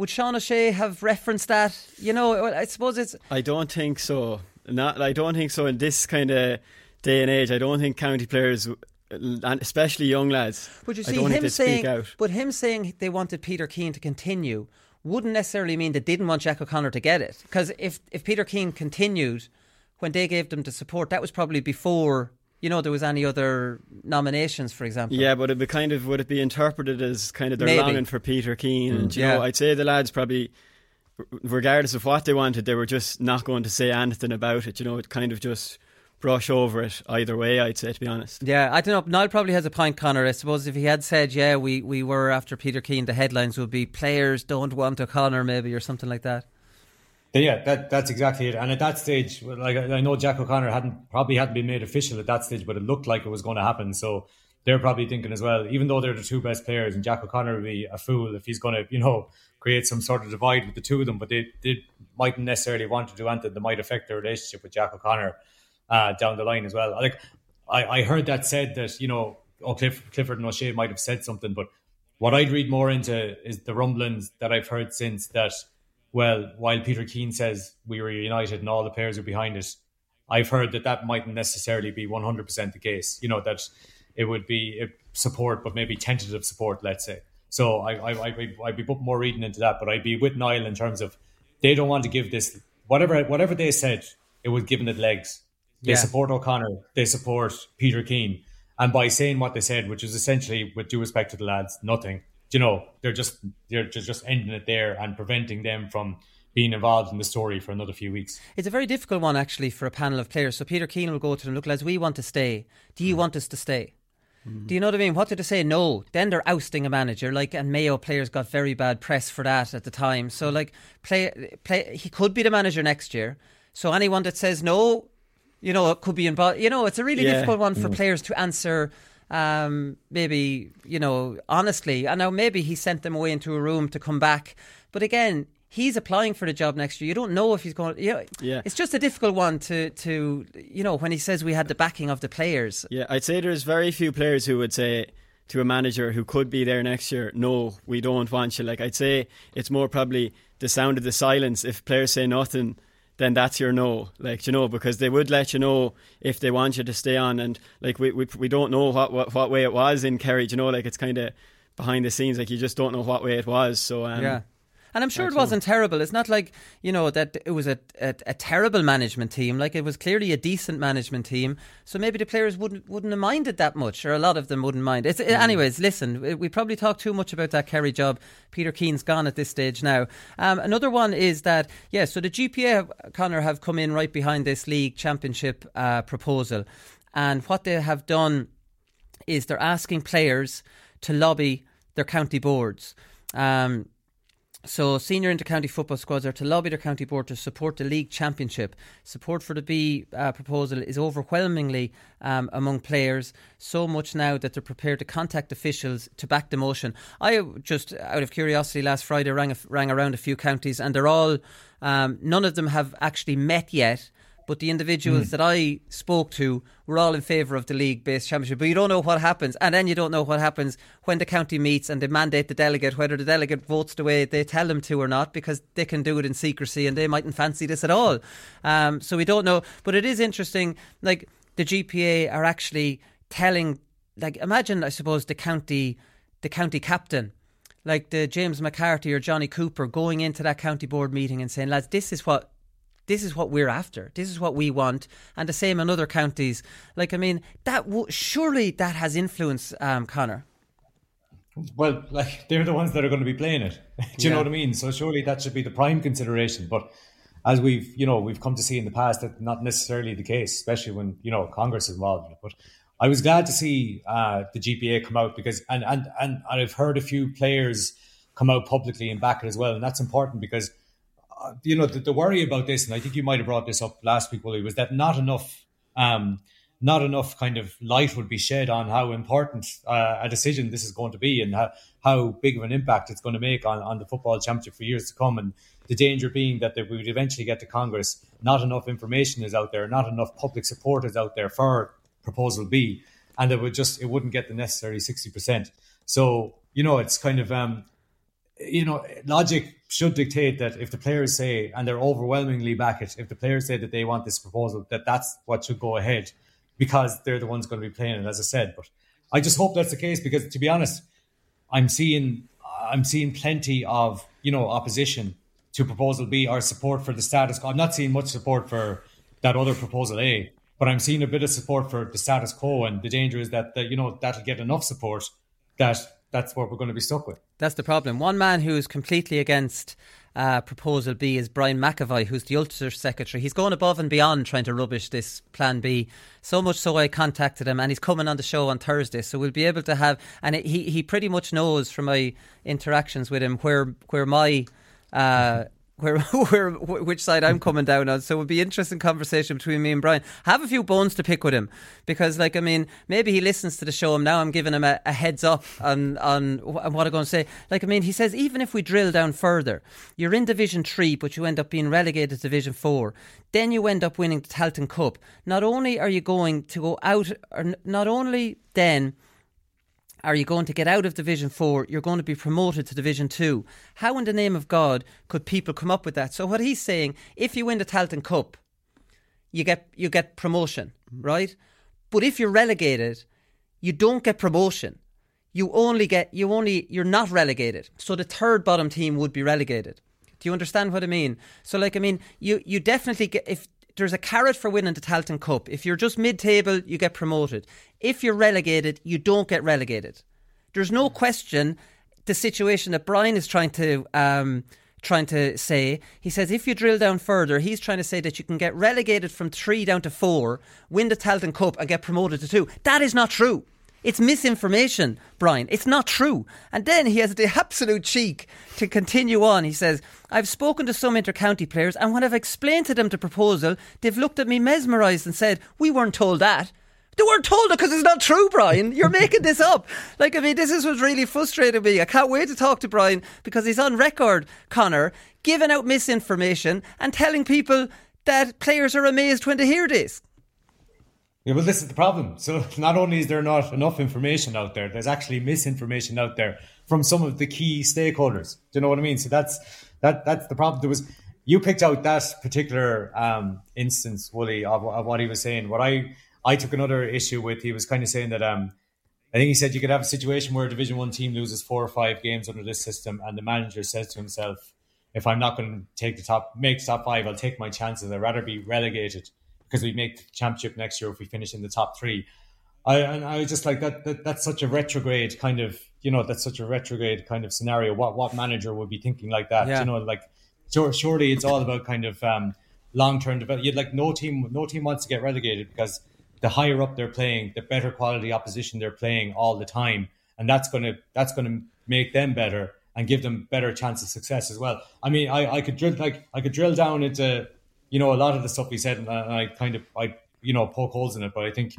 would Sean O'Shea have referenced that? You know, I suppose it's. I don't think so. Not, I don't think so in this kind of day and age. I don't think county players and especially young lads. But you see, him saying, but him saying they wanted Peter Keane to continue wouldn't necessarily mean they didn't want Jack O'Connor to get it. Because if if Peter Keane continued when they gave them the support, that was probably before you know, there was any other nominations, for example. Yeah, but it be kind of would it be interpreted as kind of they're Maybe. longing for Peter Keane, mm. and you Yeah. know, I'd say the lads probably, regardless of what they wanted, they were just not going to say anything about it. You know, it kind of just brush over it either way. I'd say, to be honest. Yeah, I don't know. Niall probably has a point, Connor. I suppose if he had said, "Yeah, we, we were after Peter Keane," the headlines would be "Players don't want O'Connor," maybe or something like that. Yeah, that that's exactly it. And at that stage, like I know Jack O'Connor hadn't probably hadn't been made official at that stage, but it looked like it was going to happen. So they're probably thinking as well, even though they're the two best players, and Jack O'Connor would be a fool if he's going to, you know, create some sort of divide with the two of them. But they, they mightn't necessarily want to do anything that might affect their relationship with Jack O'Connor uh, down the line as well. Like I, I heard that said that you know, oh, Cliff, Clifford and O'Shea might have said something, but what I'd read more into is the rumblings that I've heard since that. Well, while Peter Keane says we were united and all the players are behind it, I've heard that that mightn't necessarily be 100% the case. You know, that it would be support, but maybe tentative support, let's say. So I, I, I'd, be, I'd be putting more reading into that, but I'd be with Niall in terms of they don't want to give this, whatever whatever they said, it was giving it legs. They Yeah. support O'Connor, they support Peter Keane. And by saying what they said, which is essentially, with due respect to the lads, nothing, you know, they're just they're just, just ending it there and preventing them from being involved in the story for another few weeks. It's a very difficult one actually for a panel of players. So Peter Keane will go to them, look, lads, we want to stay. Do you mm-hmm. want us to stay? Mm-hmm. Do you know what I mean? What did they say? No. Then they're ousting a manager, like, and Mayo players got very bad press for that at the time. So, mm-hmm. like, play, play. He could be the manager next year. So anyone that says no, you know, it could be involved. You know, it's a really Yeah. difficult one for players to answer. Um, maybe you know, honestly, I know maybe he sent them away into a room to come back, but again, he's applying for the job next year. You don't know if he's going. You know, Yeah. it's just a difficult one to to you know when he says we had the backing of the players. Yeah, I'd say there's very few players who would say to a manager who could be there next year, no, we don't want you. Like I'd say it's more probably the sound of the silence. If players say nothing, then that's your no. Like you know, because they would let you know if they want you to stay on. And like we we, we don't know what, what what way it was in Kerry. You know, like it's kind of behind the scenes. Like you just don't know what way it was. So um, yeah. And I'm sure it wasn't terrible. It's not like you know that it was a, a a terrible management team. Like it was clearly a decent management team. So maybe the players wouldn't wouldn't have minded that much, or a lot of them wouldn't mind. It's, Anyways, listen, we- probably talked too much about that Kerry job. Peter Keane's gone at this stage now. Um, another one is that yeah. So the GPA Conor have come in right behind this league championship uh, proposal, and what they have done is they're asking players to lobby their county boards. Um, so, senior intercounty football squads are to lobby their county board to support the league championship. Support for the B uh, proposal is overwhelmingly um, among players, so much now that they're prepared to contact officials to back the motion. I just, out of curiosity, last Friday rang, a, rang around a few counties, and they're all, um, none of them have actually met yet. But the individuals that I spoke to were all in favour of the league based championship. But you don't know what happens. And then you don't know what happens when the county meets and they mandate the delegate, whether the delegate votes the way they tell them to or not, because they can do it in secrecy and they mightn't fancy this at all. Um, so we don't know. But it is interesting. Like the GPA are actually telling, like, imagine, I suppose, the county, the county captain like the James McCarthy or Johnny Cooper going into that county board meeting and saying, lads, this is what this is what we're after. This is what we want, and the same in other counties. Like, I mean, that w- surely that has influence, um, Conor. Well, like they're the ones that are going to be playing it. Do you Yeah. know what I mean? So surely that should be the prime consideration. But as we've you know we've come to see in the past, that's not necessarily the case, especially when you know Congress is involved in it. But I was glad to see uh, the GPA come out because and and and I've heard a few players come out publicly and back it as well, and that's important because you know the, the worry about this, and I think you might have brought this up last week, Willie, was that not enough. Um, not enough kind of light would be shed on how important uh, a decision this is going to be and how, how big of an impact it's going to make on, on the football championship for years to come. And the danger being that we would eventually get to Congress, not enough information is out there, not enough public support is out there for Proposal B, and it would just it wouldn't get the necessary sixty percent. So you know, it's kind of um, you know, logic should dictate that if the players say, and they're overwhelmingly back it, if the players say that they want this proposal, that that's what should go ahead because they're the ones going to be playing it, as I said. But I just hope that's the case because, to be honest, I'm seeing I'm seeing plenty of you know opposition to proposal B or support for the status quo. I'm not seeing much support for that other proposal A. but I'm seeing a bit of support for the status quo, and the danger is that, that you know that'll get enough support that that's what we're going to be stuck with. That's the problem. One man who is completely against uh, proposal B is Brian McAvoy, who's the Ulster secretary. He's going above and beyond trying to rubbish this Plan B. So much so I contacted him, and he's coming on the show on Thursday. So we'll be able to have, and he he pretty much knows from my interactions with him where where my. Uh, where, where which side I'm coming down on. So it would be interesting conversation between me and Brian. have a few bones to pick with him because, like, I mean, maybe he listens to the show. And now I'm giving him a, a heads up on on what I'm going to say. Like, I mean, he says even if we drill down further, you're in Division Three, but you end up being relegated to Division Four. Then you end up winning the Tailteann Cup. Not only are you going to go out, or not only then are you going to get out of Division 4? You're going to be promoted to Division 2. How, in the name of God, could people come up with that? So, what he's saying, if you win the Tailteann Cup, you get, you get promotion, mm-hmm. right? But if you're relegated, you don't get promotion. You only get, you only, you're not relegated. So, the third bottom team would be relegated. Do you understand what I mean? So, like, I mean, you, you definitely get, if, there's a carrot for winning the Tailteann Cup. If you're just mid table, you get promoted. If you're relegated, you don't get relegated. There's no question the situation that Brian is trying to um, trying to say. He says if you drill down further, he's trying to say that you can get relegated from three down to four, win the Tailteann Cup, and get promoted to two. That is not true. It's misinformation, Brian. It's not true. And then he has the absolute cheek to continue on. He says, I've spoken to some inter-county players, and when I've explained to them the proposal, they've looked at me mesmerised and said, We weren't told that. They weren't told it because it's not true, Brian. You're making this up. Like, I mean, this is what's really frustrated me. I can't wait to talk to Brian because he's on record, Conor, giving out misinformation and telling people that players are amazed when they hear this. Yeah, well, this is the problem. So not only is there not enough information out there, there's actually misinformation out there from some of the key stakeholders. Do you know what I mean? So that's that that's the problem. There was you picked out that particular um, instance, Wooly, of, of, what he was saying. What I I took another issue with, he was kind of saying that um, I think he said you could have a situation where a Division One team loses four or five games under this system, and the manager says to himself, "If I'm not going to take the top, make the top five, I'll take my chances. I'd rather be relegated." Because we make the championship next year if we finish in the top three. I and I was just like that, that. That's such a retrograde kind of you know that's such a retrograde kind of scenario. What what manager would be thinking like that? Yeah. You know, like sure, surely it's all about kind of um, long term development. You'd like no team no team wants to get relegated because the higher up they're playing, the better quality opposition they're playing all the time, and that's gonna that's gonna make them better and give them better chance of success as well. I mean, I, I could drill like I could drill down into you know, a lot of the stuff he said, and I kind of, I, you know, poke holes in it, but I think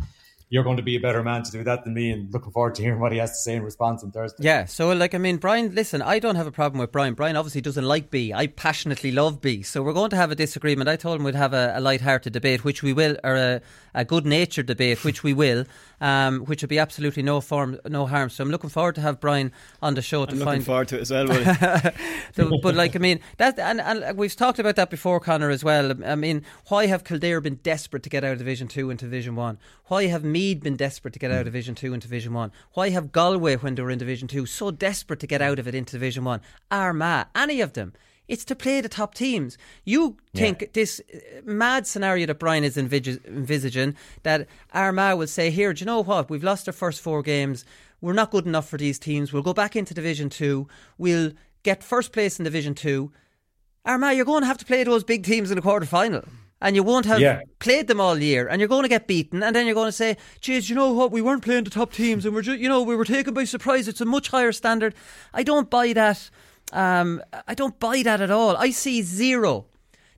you're going to be a better man to do that than me and looking forward to hearing what he has to say in response on Thursday. Yeah, so like I mean Brian, listen, I don't have a problem with Brian. Brian obviously doesn't like B. I passionately love B. So we're going to have a disagreement. I told him we'd have a, a light-hearted debate, which we will, or a, a good-natured debate, which we will, um, which would be absolutely no form, no harm. So I'm looking forward to have Brian on the show to I'm find. Looking forward to it as well. so, but like I mean that, and, and we've talked about that before, Conor, as well. I mean, why have Kildare been desperate to get out of Division Two into Division One? Why have Meath been desperate to get out of Division 2 into Division 1? Why have Galway, when they were in Division 2, so desperate to get out of it into Division 1? Armagh, any of them. It's to play the top teams. You think yeah. this uh, mad scenario that Brian is envisaging that Armagh will say, Here, do you know what? We've lost our first four games. We're not good enough for these teams. We'll go back into Division 2. We'll get first place in Division 2. Armagh, you're going to have to play those big teams in the quarter final and you won't have yeah. played them all year, and you're going to get beaten, and then you're going to say, "Geez, you know what? We weren't playing the top teams, and we're just, you know, we were taken by surprise. It's a much higher standard." I don't buy that. Um, I don't buy that at all. I see zero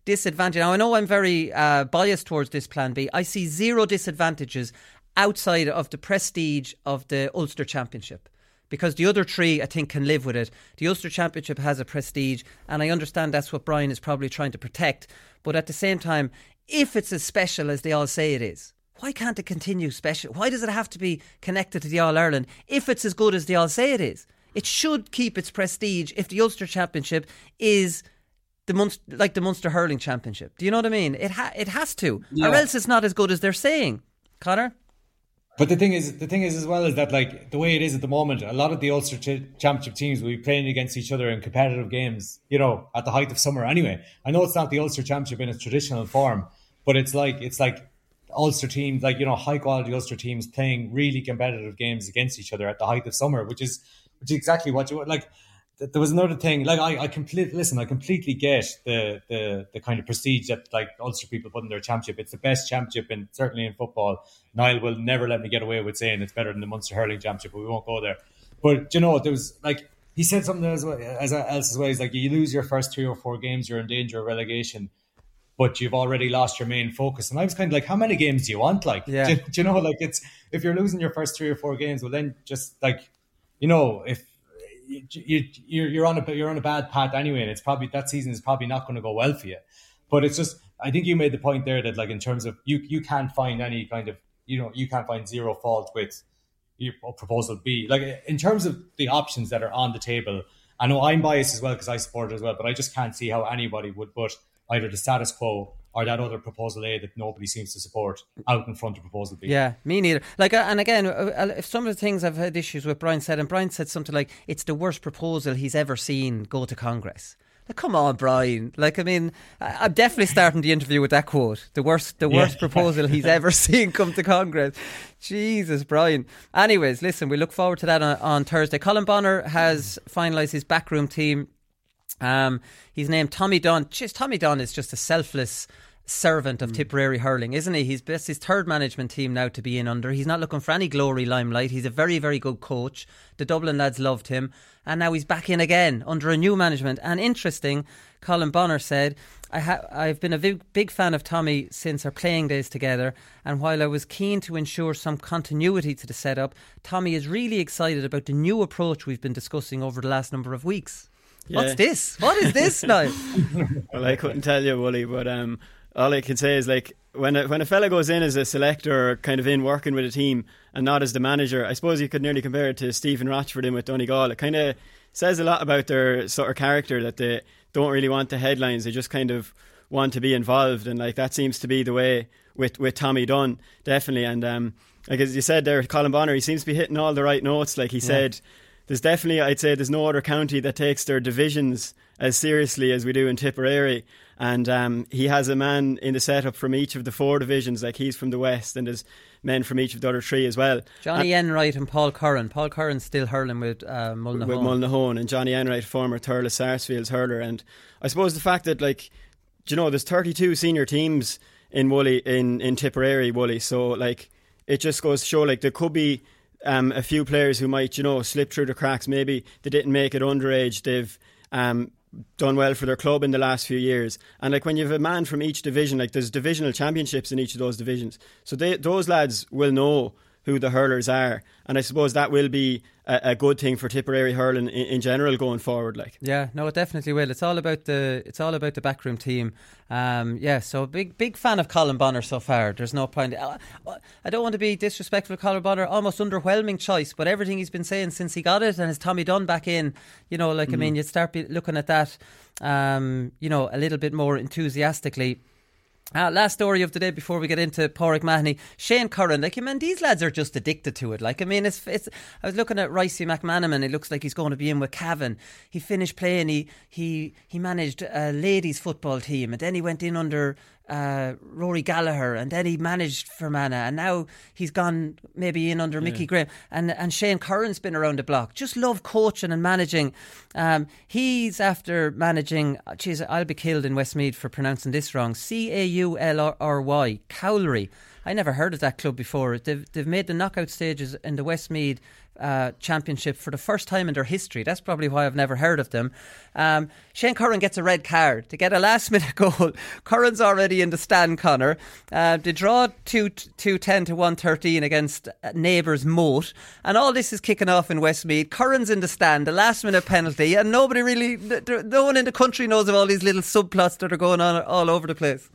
disadvantage. Now I know I'm very uh, biased towards this Plan B. I see zero disadvantages outside of the prestige of the Ulster Championship because the other three, I think, can live with it. The Ulster Championship has a prestige, and I understand that's what Brian is probably trying to protect. But at the same time, if it's as special as they all say it is, why can't it continue special? Why does it have to be connected to the All Ireland if it's as good as they all say it is? It should keep its prestige if the Ulster Championship is the Munster, like the Munster Hurling Championship. Do you know what I mean? It ha- it has to, yeah. or else it's not as good as they're saying. Conor. But the thing is, the thing is as well is that like the way it is at the moment, a lot of the Ulster ch- Championship teams will be playing against each other in competitive games. You know, at the height of summer. Anyway, I know it's not the Ulster Championship in its traditional form, but it's like it's like Ulster teams, like you know, high quality Ulster teams playing really competitive games against each other at the height of summer, which is which is exactly what you like. There was another thing, like I, I completely listen. I completely get the the the kind of prestige that like Ulster people put in their championship. It's the best championship, and certainly in football, Niall will never let me get away with saying it's better than the Munster hurling championship, but we won't go there. But you know, there was like he said something as well, as else as well. He's like, you lose your first three or four games, you're in danger of relegation but you've already lost your main focus. And I was kind of like, how many games do you want? Like, yeah. do, do, you know, like it's if you're losing your first three or four games, well, then just like, you know, if you, you you're on a you're on a bad path anyway, and it's probably that season is probably not going to go well for you. But it's just, I think you made the point there that like in terms of you you can't find any kind of you know you can't find zero fault with your proposal B. Like in terms of the options that are on the table. I know I'm biased as well because I support it as well, but I just can't see how anybody would put either the status quo or that other proposal A that nobody seems to support out in front of proposal B. Yeah, me neither. Like, uh, and again, uh, uh, if some of the things I've had issues with, Brian said, and Brian said something like, "It's the worst proposal he's ever seen go to Congress." Like, come on, Brian. Like, I mean, I'm definitely starting the interview with that quote. The worst, the worst yeah. proposal he's ever seen come to Congress. Jesus, Brian. Anyways, listen, we look forward to that on, on Thursday. Colm Bonnar has finalised his backroom team um, he's named Tommy. Jeez, Tommy Dunne is just a selfless servant of mm. Tipperary hurling, isn't he? He's best his third management team now to be in under. He's not looking for any glory limelight. He's a very, very good coach. The Dublin lads loved him, and now he's back in again under a new management. And interesting, Colm Bonnar said, I ha- I've been a big, big fan of Tommy since our playing days together, and while I was keen to ensure some continuity to the setup, Tommy is really excited about the new approach we've been discussing over the last number of weeks. Yeah. What's this? What is this now? well, I couldn't tell you, Wooly, but um, all I can say is like when a, when a fella goes in as a selector, kind of in working with a team, and not as the manager, I suppose you could nearly compare it to Stephen Rochford in with Donegal. It kind of says a lot about their sort of character that they don't really want the headlines. They just kind of want to be involved, and like that seems to be the way with with Tommy Dunne definitely. And um, like as you said there, Colm Bonnar, he seems to be hitting all the right notes. Like he yeah. said there's definitely, I'd say, there's no other county that takes their divisions as seriously as we do in Tipperary. And um, he has a man in the setup from each of the four divisions, like he's from the west, and there's men from each of the other three as well. Johnny and, Enright and Paul Curran. Paul Curran's still hurling with uh, Mullinahone. With Mullinahone, and Johnny Enright, former Thurles Sarsfields hurler. And I suppose the fact that, like, you know, there's 32 senior teams in Wooly, in, in Tipperary, Wooly. So, like, it just goes to show, like, there could be um, a few players who might, you know, slip through the cracks. Maybe they didn't make it underage. They've um, done well for their club in the last few years. And like when you have a man from each division, like there's divisional championships in each of those divisions. So they, those lads will know who the hurlers are. And I suppose that will be a, a good thing for Tipperary hurling in, in, general going forward. Like, yeah, no, it definitely will. It's all about the it's all about the backroom team. Um, yeah, so big big fan of Colm Bonnar so far. There's no point. Uh, I don't want to be disrespectful to Colm Bonnar. Almost underwhelming choice, but everything he's been saying since he got it and his Tommy Dunne back in, you know, like mm-hmm. I mean, you start looking at that, um, you know, a little bit more enthusiastically. Uh, last story of the day before we get into Pauric Mahony, Shane Curran. Like, I mean, these lads are just addicted to it. Like, I mean, it's, it's I was looking at Ricey McMenamin. It looks like he's going to be in with Cavan. He finished playing. He he he managed a ladies football team, and then he went in under uh, Rory Gallagher, and then he managed Fermanagh, and now he's gone maybe in under yeah. Mickey Graham, and and Shane Curran's been around the block. Just love coaching and managing. Um, he's after managing. Geez, I'll be killed in Westmeath for pronouncing this wrong. C A U L R Y Cowlery. I never heard of that club before. They've they've made the knockout stages in the Westmeath uh, championship for the first time in their history. That's probably why I've never heard of them. Um, Shane Curran gets a red card to get a last minute goal. Curran's already in the stand, Conor. Uh, they draw 2 210 to 113 against neighbours Moate. And all this is kicking off in Westmeath. Curran's in the stand, a last minute penalty, and nobody really, no one in the country knows of all these little subplots that are going on all over the place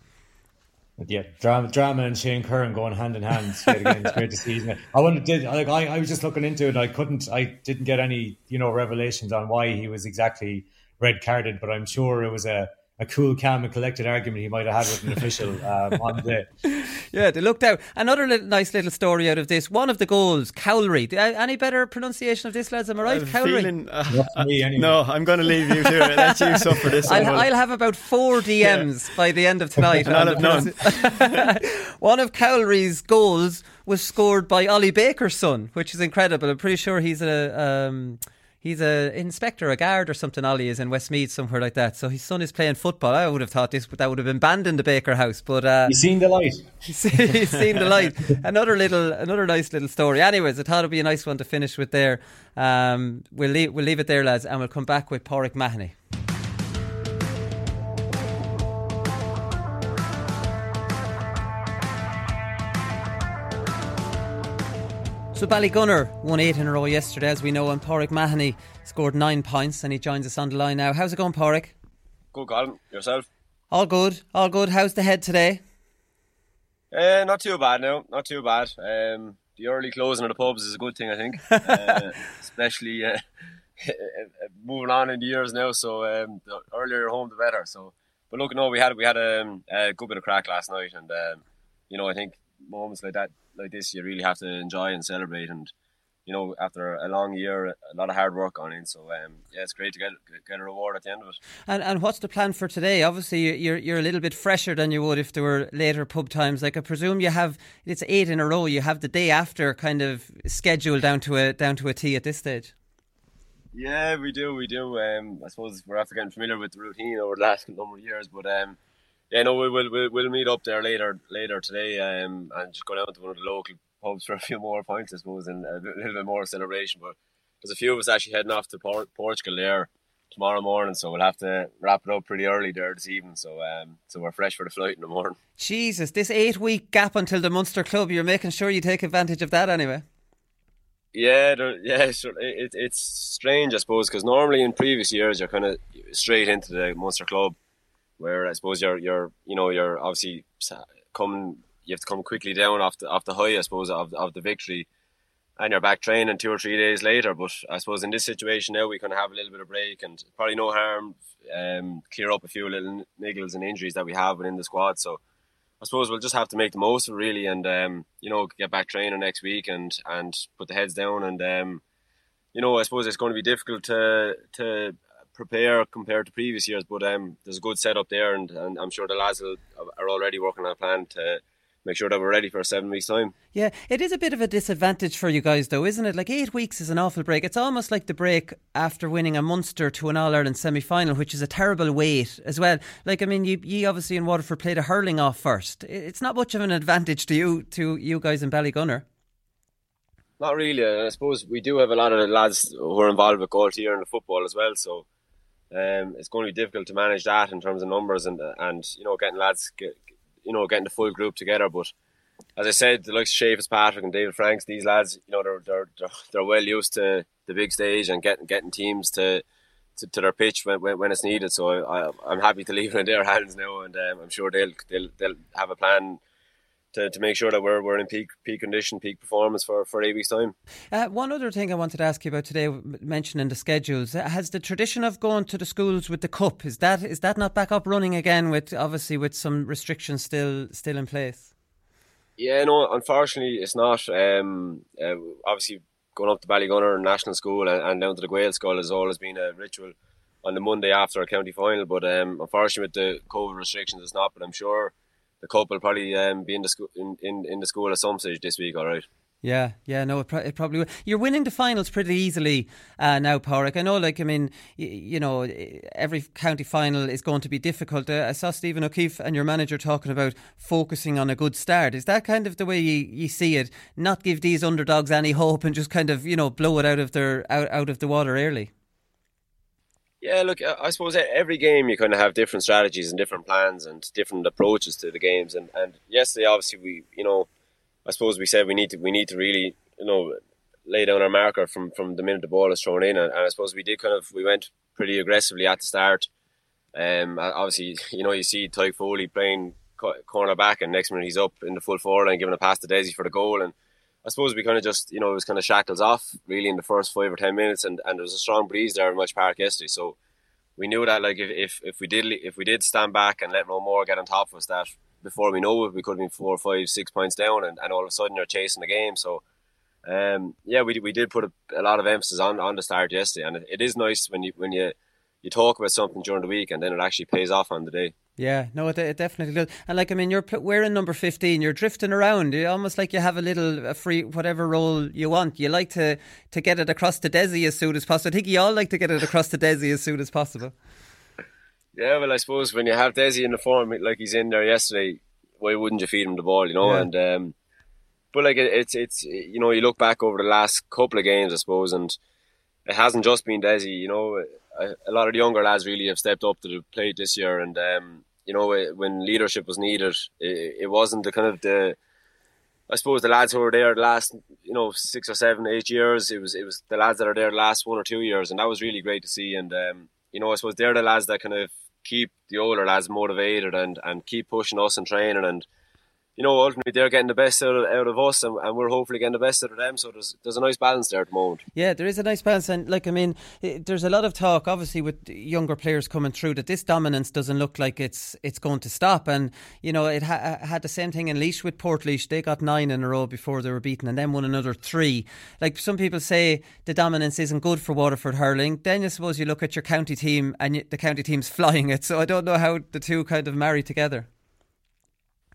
yeah, drama, drama, and Shane Curran going hand in hand. It's great to see. I wonder, did like I, I was just looking into it. I couldn't, I didn't get any, you know, revelations on why he was exactly red carded, but I'm sure it was a a cool, calm, and collected argument he might have had with an official um, on the day. Yeah, they looked out. Another little, nice little story out of this. One of the goals, Cowlery. Any better pronunciation of this, lads? Am I right? I'm Cowlery. Feeling, uh, anyway. No, I'm going to leave you to it. Let you suffer this. I'll, I'll, have about four DMs yeah. by the end of tonight. and I'll have none. One of Cowlery's goals was scored by Ollie Baker's son, which is incredible. I'm pretty sure he's a. Um, he's a inspector, a guard or something. Ollie is in Westmeath, somewhere like that. So his son is playing football. I would have thought this, but that would have been banned in the Baker house. But uh, he's seen the light. he's seen the light. Another little, another nice little story. Anyways, I thought it'd be a nice one to finish with there. Um, we'll leave, we'll leave it there, lads, and we'll come back with Pauric Mahony. So Ballygunner won eight in a row yesterday, as we know, and Pauric Mahony scored nine points, and he joins us on the line now. How's it going, Pauric? Good, Colin. Yourself? All good, all good. How's the head today? Uh, not too bad now, not too bad. Um, the early closing of the pubs is a good thing, I think, uh, especially uh, moving on in the years now. So um, the earlier you're home, the better. So, but look, no, we had we had um, a good bit of crack last night, and um, you know, I think moments like that like this you really have to enjoy and celebrate. And you know after a long year a lot of hard work on it so um, yeah it's great to get get a reward at the end of it. And and what's the plan for today? Obviously you're you're a little bit fresher than you would if there were later pub times. Like I presume you have it's eight in a row. You have the day after kind of scheduled down to a down to a T at this stage. Yeah we do we do. Um, I suppose we're after getting familiar with the routine over the last number of years but um, yeah, no, we will we'll, we'll meet up there later later today, um, and just go down to one of the local pubs for a few more points, I suppose, and a little bit more celebration. But there's a few of us actually heading off to Port- Portugal there tomorrow morning, so we'll have to wrap it up pretty early there this evening. So, um, so we're fresh for the flight in the morning. Jesus, this eight week gap until the Munster Club, you're making sure you take advantage of that anyway. Yeah, yeah, sure. It, it's strange, I suppose, because normally in previous years you're kind of straight into the Munster Club where I suppose you're you're you know you're obviously coming you have to come quickly down off the off the high I suppose of of the victory and you're back training two or three days later. But I suppose in this situation now we can have a little bit of break and probably no harm um, clear up a few little niggles and injuries that we have within the squad. So I suppose we'll just have to make the most of it really and um, you know get back training next week and and put the heads down. And um, you know I suppose it's going to be difficult to to prepare compared to previous years. But um, there's a good setup there, and, and I'm sure the lads are already working on a plan to make sure that we're ready for seven weeks' time. Yeah, it is a bit of a disadvantage for you guys, though, isn't it? Like eight weeks is an awful break. It's almost like the break after winning a Munster to an All Ireland semi final, which is a terrible wait as well. Like, I mean, you, you obviously in Waterford played a hurling off first. It's not much of an advantage to you, to you guys in Ballygunner. Not really. I suppose we do have a lot of the lads who are involved with Gaultier and the football as well. So um, it's going to be difficult to manage that in terms of numbers and and you know getting lads get, you know getting the full group together. But as I said, the likes of Shay Fitzpatrick and David Franks, these lads, you know, they're they're they're, they're well used to the big stage and getting getting teams to. To, to their pitch when, when, when it's needed, so I, I'm happy to leave it in their hands now, and um, I'm sure they'll they'll they'll have a plan to, to make sure that we're, we're in peak peak condition, peak performance for, for eight weeks' time. Uh, one other thing I wanted to ask you about today, mentioning the schedules, uh, has the tradition of going to the schools with the cup is that is that not back up running again? With obviously with some restrictions still still in place. Yeah, no, unfortunately, it's not. Um, uh, obviously, going up to Ballygunner National School and, and down to the Gael School has always been a ritual on the Monday after a county final. But um, unfortunately, with the COVID restrictions, it's not. But I'm sure the couple will probably um, be in the school in, in, in the school at some stage this week. All right. Yeah, yeah, no, it, pro- it, probably will. You're winning the finals pretty easily uh, now, Pauric. I know, like, I mean, y- you know, every county final is going to be difficult. Uh, I saw Stephen O'Keeffe and your manager talking about focusing on a good start. Is that kind of the way you, you see it? Not give these underdogs any hope and just kind of, you know, blow it out of their out, out of the water early. Yeah, look, I suppose every game you kind of have different strategies and different plans and different approaches to the games. And, and yesterday, obviously, we you know, I suppose we said we need to we need to really you know lay down our marker from, from the minute the ball is thrown in. And, and I suppose we did kind of we went pretty aggressively at the start. Um, obviously, you know, you see Tadhg Foley playing corner back, and next minute he's up in the full forward line giving a pass to Desi for the goal. And I suppose we kind of just, you know, it was kind of shackles off really in the first five or ten minutes, and, and there was a strong breeze there in Walsh Park yesterday. So we knew that like if, if, if we did if we did stand back and let no more get on top of us, that before we know it, we could have been four, five, six points down, and, and all of a sudden you're chasing the game. So, um, yeah, we we did put a, a, lot of emphasis on, on the start yesterday, and it, it is nice when you when you you talk about something during the week and then it actually pays off on the day. Yeah, no, it, it definitely does. And like, I mean, you're wearing number fifteen. You're drifting around. You almost like you have a little a free whatever role you want. You like to to get it across to Desi as soon as possible. I think you all like to get it across to Desi as soon as possible. Yeah, well, I suppose when you have Desi in the form like he's in there yesterday, why wouldn't you feed him the ball? You know, yeah. and um, but like it, it's it's you know you look back over the last couple of games, I suppose, and it hasn't just been Desi. You know, a, lot of the younger lads really have stepped up to the plate this year, and um, you know, when leadership was needed, it, it wasn't the kind of the I suppose the lads who were there the last, you know, six or seven, eight years, it was it was the lads that are there the last one or two years, and that was really great to see. And um, you know, I suppose they're the lads that kind of keep the older lads motivated and, and keep pushing us and training. And you know, ultimately they're getting the best out of, out of us, and, and, we're hopefully getting the best out of them. So there's there's a nice balance there at the moment. Yeah, there is a nice balance, and like I mean, eh, there's a lot of talk, obviously, with younger players coming through that this dominance doesn't look like it's it's going to stop. And you know, it ha- had the same thing in Laois with Portlaoise. They got nine in a row before they were beaten, and then won another three. Like some people say, the dominance isn't good for Waterford hurling. Then I suppose you look at your county team, and the county team's flying it. So I don't know how the two kind of marry together.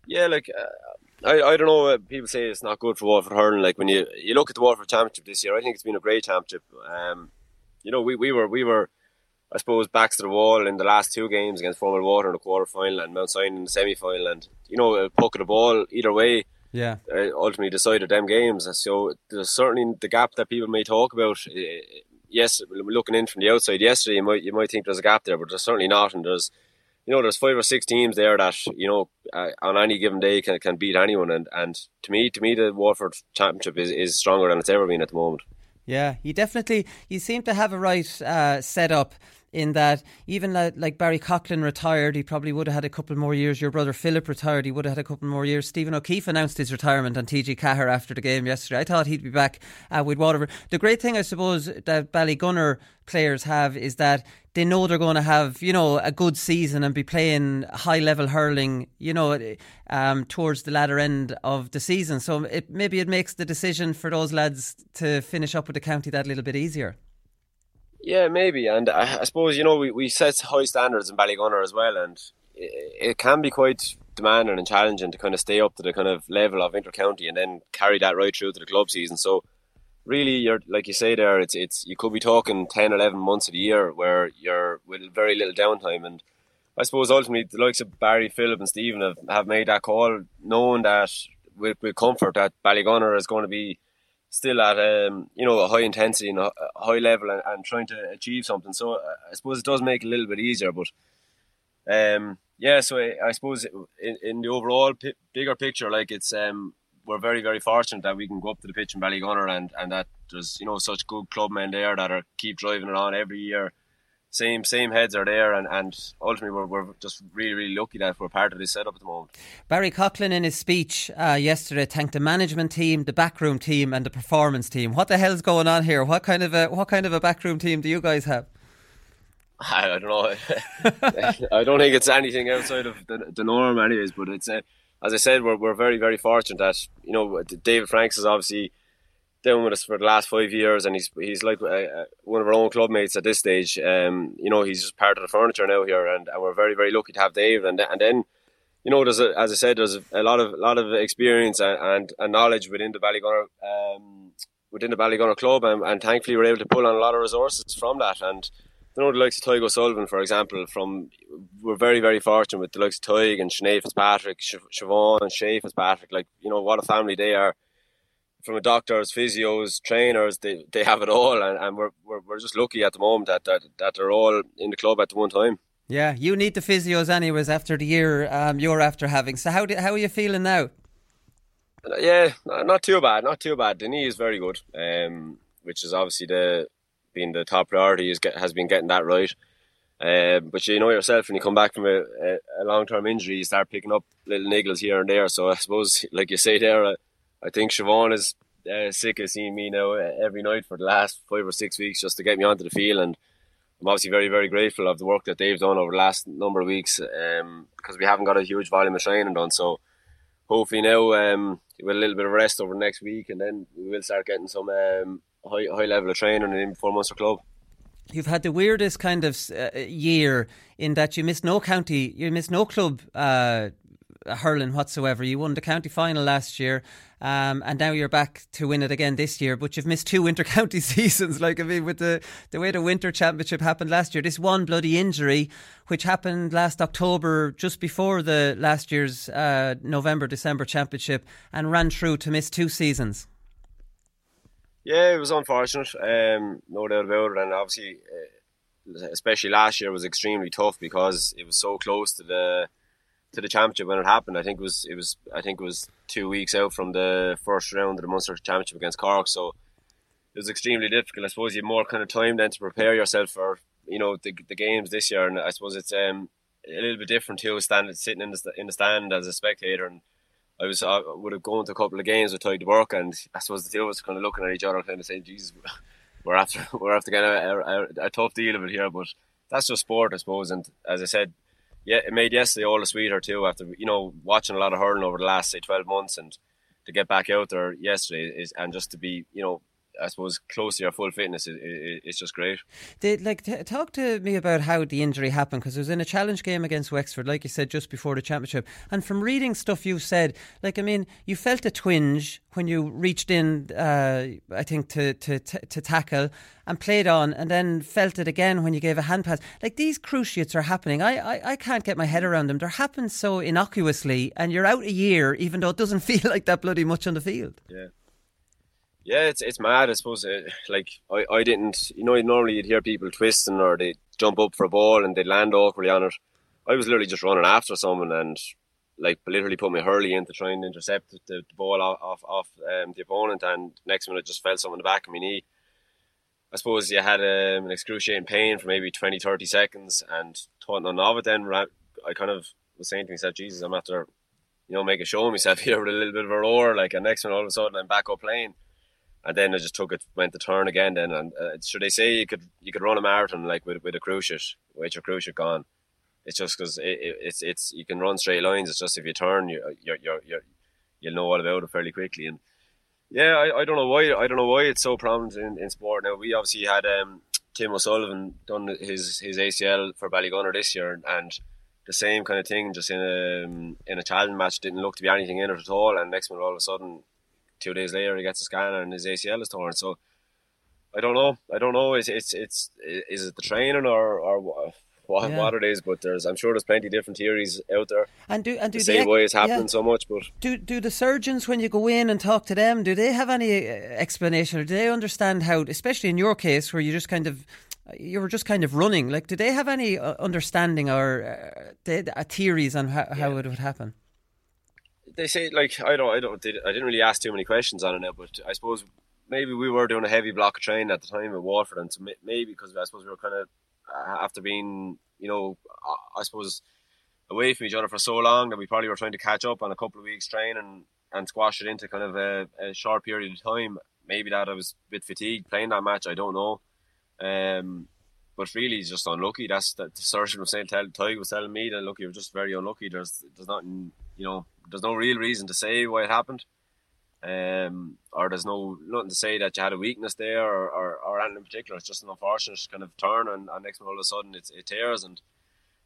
Yeah, like uh, I, I don't know. People say it's not good for Waterford hurling. Like when you you look at the Waterford Championship this year, I think it's been a great championship. Um, you know, we, we were we were, I suppose, backs to the wall in the last two games against Fourmilewater in the quarter final and Mount Sion in the semi final, and you know, a puck of the ball either way. Yeah, uh, ultimately decided them games. So there's certainly the gap that people may talk about. Uh, yes, looking in from the outside yesterday, you might you might think there's a gap there, but there's certainly not, and there's you know, there's five or six teams there that you know uh, on any given day can, can beat anyone, and, and to me, to me, the Waterford Championship is, is stronger than it's ever been at the moment. Yeah, you definitely you seem to have a right uh, setup in that even like, like Barry Coughlan retired, he probably would have had a couple more years. Your brother Philip retired, he would have had a couple more years. Stephen O'Keeffe announced his retirement on TG Ceathair after the game yesterday. I thought he'd be back uh, with Waterford. The great thing, I suppose, that Ballygunner players have is that they know they're going to have, you know, a good season and be playing high level hurling, you know, um, towards the latter end of the season. So it, maybe it makes the decision for those lads to finish up with the county that little bit easier. Yeah, maybe, and I, I suppose you know we, we set high standards in Ballygunner as well, and it, it, can be quite demanding and challenging to kind of stay up to the kind of level of intercounty and then carry that right through to the club season. So really, you're like you say there, it's it's you could be talking 10, 11 months of the year where you're with very little downtime, and I suppose ultimately the likes of Barry, Philip, and Stephen have, have made that call, knowing that with, with comfort that Ballygunner is going to be still at um, you know a high intensity and a high level and, and trying to achieve something. So uh, I suppose it does make it a little bit easier, but um, yeah. So I, I suppose in, in, the overall p- bigger picture, like it's um, we're very very fortunate that we can go up to the pitch in Ballygunner and and that there's you know such good clubmen there that are keep driving it on every year same same heads are there, and, and ultimately we're, we're just really really lucky that we're part of this setup at the moment. Barry Coughlan in his speech uh, yesterday thanked the management team, the backroom team, and the performance team. What the hell's going on here? What kind of a what kind of a backroom team do you guys have? I, I don't know. I don't think it's anything outside of the, the norm, anyways. But it's uh, as I said, we're we're very very fortunate that you know David Franks is obviously down with us for the last five years, and he's he's like uh, uh, one of our own club mates at this stage. Um, you know, he's just part of the furniture now here, and, and we're very very lucky to have Dave. And and then, you know, there's a, as I said, there's a lot of lot of experience and, and, and knowledge within the Ballygunner um, within the Ballygunner club, and, and thankfully we're able to pull on a lot of resources from that. And you know, the likes of Tig O'Sullivan, for example, from we're very very fortunate with the likes of Tig and Sinead Fitzpatrick, Siobhan and Shay Fitzpatrick. Like you know, what a family they are from a doctors, physios, trainers, they, they have it all, and, and we're, we're we're just lucky at the moment that, that that they're all in the club at the one time. Yeah, you need the physios anyways after the year um, you're after having. So how do, how are you feeling now? Yeah, not too bad, not too bad. The knee is very good, um, which is obviously the being the top priority is get, has been getting that right. Um, but you know yourself when you come back from a, a, a long term injury, you start picking up little niggles here and there. So I suppose, like you say there. Uh, I think Siobhan is uh, sick of seeing me now uh, every night for the last five or six weeks just to get me onto the field. And I'm obviously very very grateful of the work that they've done over the last number of weeks um, because we haven't got a huge volume of training done. So hopefully now um, with a little bit of rest over the next week, and then we will start getting some um, high high level of training and in before Munster Club. You've had the weirdest kind of uh, year in that you missed no county, you missed no club uh, hurling whatsoever. You won the county final last year, um, and now you're back to win it again this year. But you've missed two winter county seasons. Like I mean, with the the way the winter championship happened last year, this one bloody injury, which happened last October, just before the last year's uh, November December championship, and ran through to miss two seasons. Yeah, it was unfortunate, um, no doubt about it, and obviously, uh, especially last year was extremely tough because it was so close to the to the championship when it happened. I think it was it was I think it was two weeks out from the first round of the Munster Championship against Cork, so it was extremely difficult. I suppose you have more kind of time then to prepare yourself for you know the, the games this year, and I suppose it's um, a little bit different too, standing sitting in the in the stand as a spectator and I was I would have gone to a couple of games with Tadhg de Búrca, and I suppose the two of us kind of looking at each other, kind of saying, "Jesus, we're after we're after getting a, a, a, tough deal of it here." But that's just sport, I suppose. And as I said, yeah, it made yesterday all the sweeter too. After you know watching a lot of hurling over the last say twelve months, and to get back out there yesterday is and just to be you know I suppose close to your full fitness is, it's just great. Did like t- talk to me about how the injury happened because it was in a challenge game against Wexford, like you said just before the championship. And from reading stuff you said, like I mean, you felt a twinge when you reached in, uh, I think to, to to tackle and played on, and then felt it again when you gave a hand pass. Like these cruciates are happening. I, I I can't get my head around them. They're happening so innocuously, and you're out a year, even though it doesn't feel like that bloody much on the field. Yeah. Yeah, it's it's mad. I suppose. Uh, like I, I didn't. You know, normally you'd hear people twisting or they jump up for a ball and they land awkwardly on it. I was literally just running after someone and like literally put my hurley in to try and intercept the, the ball off off, off um, the opponent, and next minute I just felt something in the back of my knee. I suppose you had um, an excruciating pain for maybe 20, 30 seconds, and thought none of it. Then I kind of was saying to myself, "Jesus, I'm after, you know, make a show of myself here with a little bit of a roar." Like, and next one, all of a sudden, I'm back up playing and then I just took it, went the turn again. Then, and uh, should they say you could you could run a marathon like with with a cruciate, with your cruciate gone? It's just because it, it, it's it's you can run straight lines. It's just if you turn, you you you you you'll know all about it fairly quickly. And yeah, I, I don't know why I don't know why it's so prominent in, in sport now. We obviously had um, Tim O'Sullivan done his his ACL for Ballygunner this year, and the same kind of thing, just in a um, in a challenge match, didn't look to be anything in it at all. And next minute, all of a sudden, two days later he gets a scanner and his ACL is torn. So I don't know. I don't know. It's it's it's is it the training or or what, yeah. what it is? But there's I'm sure there's plenty of different theories out there. And do and do the say why it's happening yeah. so much. But do do the surgeons when you go in and talk to them, do they have any uh, explanation or do they understand how, especially in your case where you just kind of you were just kind of running. Like, do they have any uh, understanding or uh, uh, theories on how, how it would happen? They say like I don't I don't I didn't really ask too many questions on it now, but I suppose maybe we were doing a heavy block of training at the time at Waterford, and so maybe because I suppose we were kind of uh, after being you know I suppose away from each other for so long that we probably were trying to catch up on a couple of weeks training and, and squash it into kind of a, a, short period of time. Maybe that I was a bit fatigued playing that match. I don't know. Um, but really, just unlucky. That's that the surgeon was saying. Tell, Tadhg was telling me that look, you're just very unlucky. There's there's nothing you know there's no real reason to say why it happened. Um, or there's no nothing to say that you had a weakness there or, or, or anything in particular. It's just an unfortunate kind of turn, and, and next all of a sudden it, it tears, and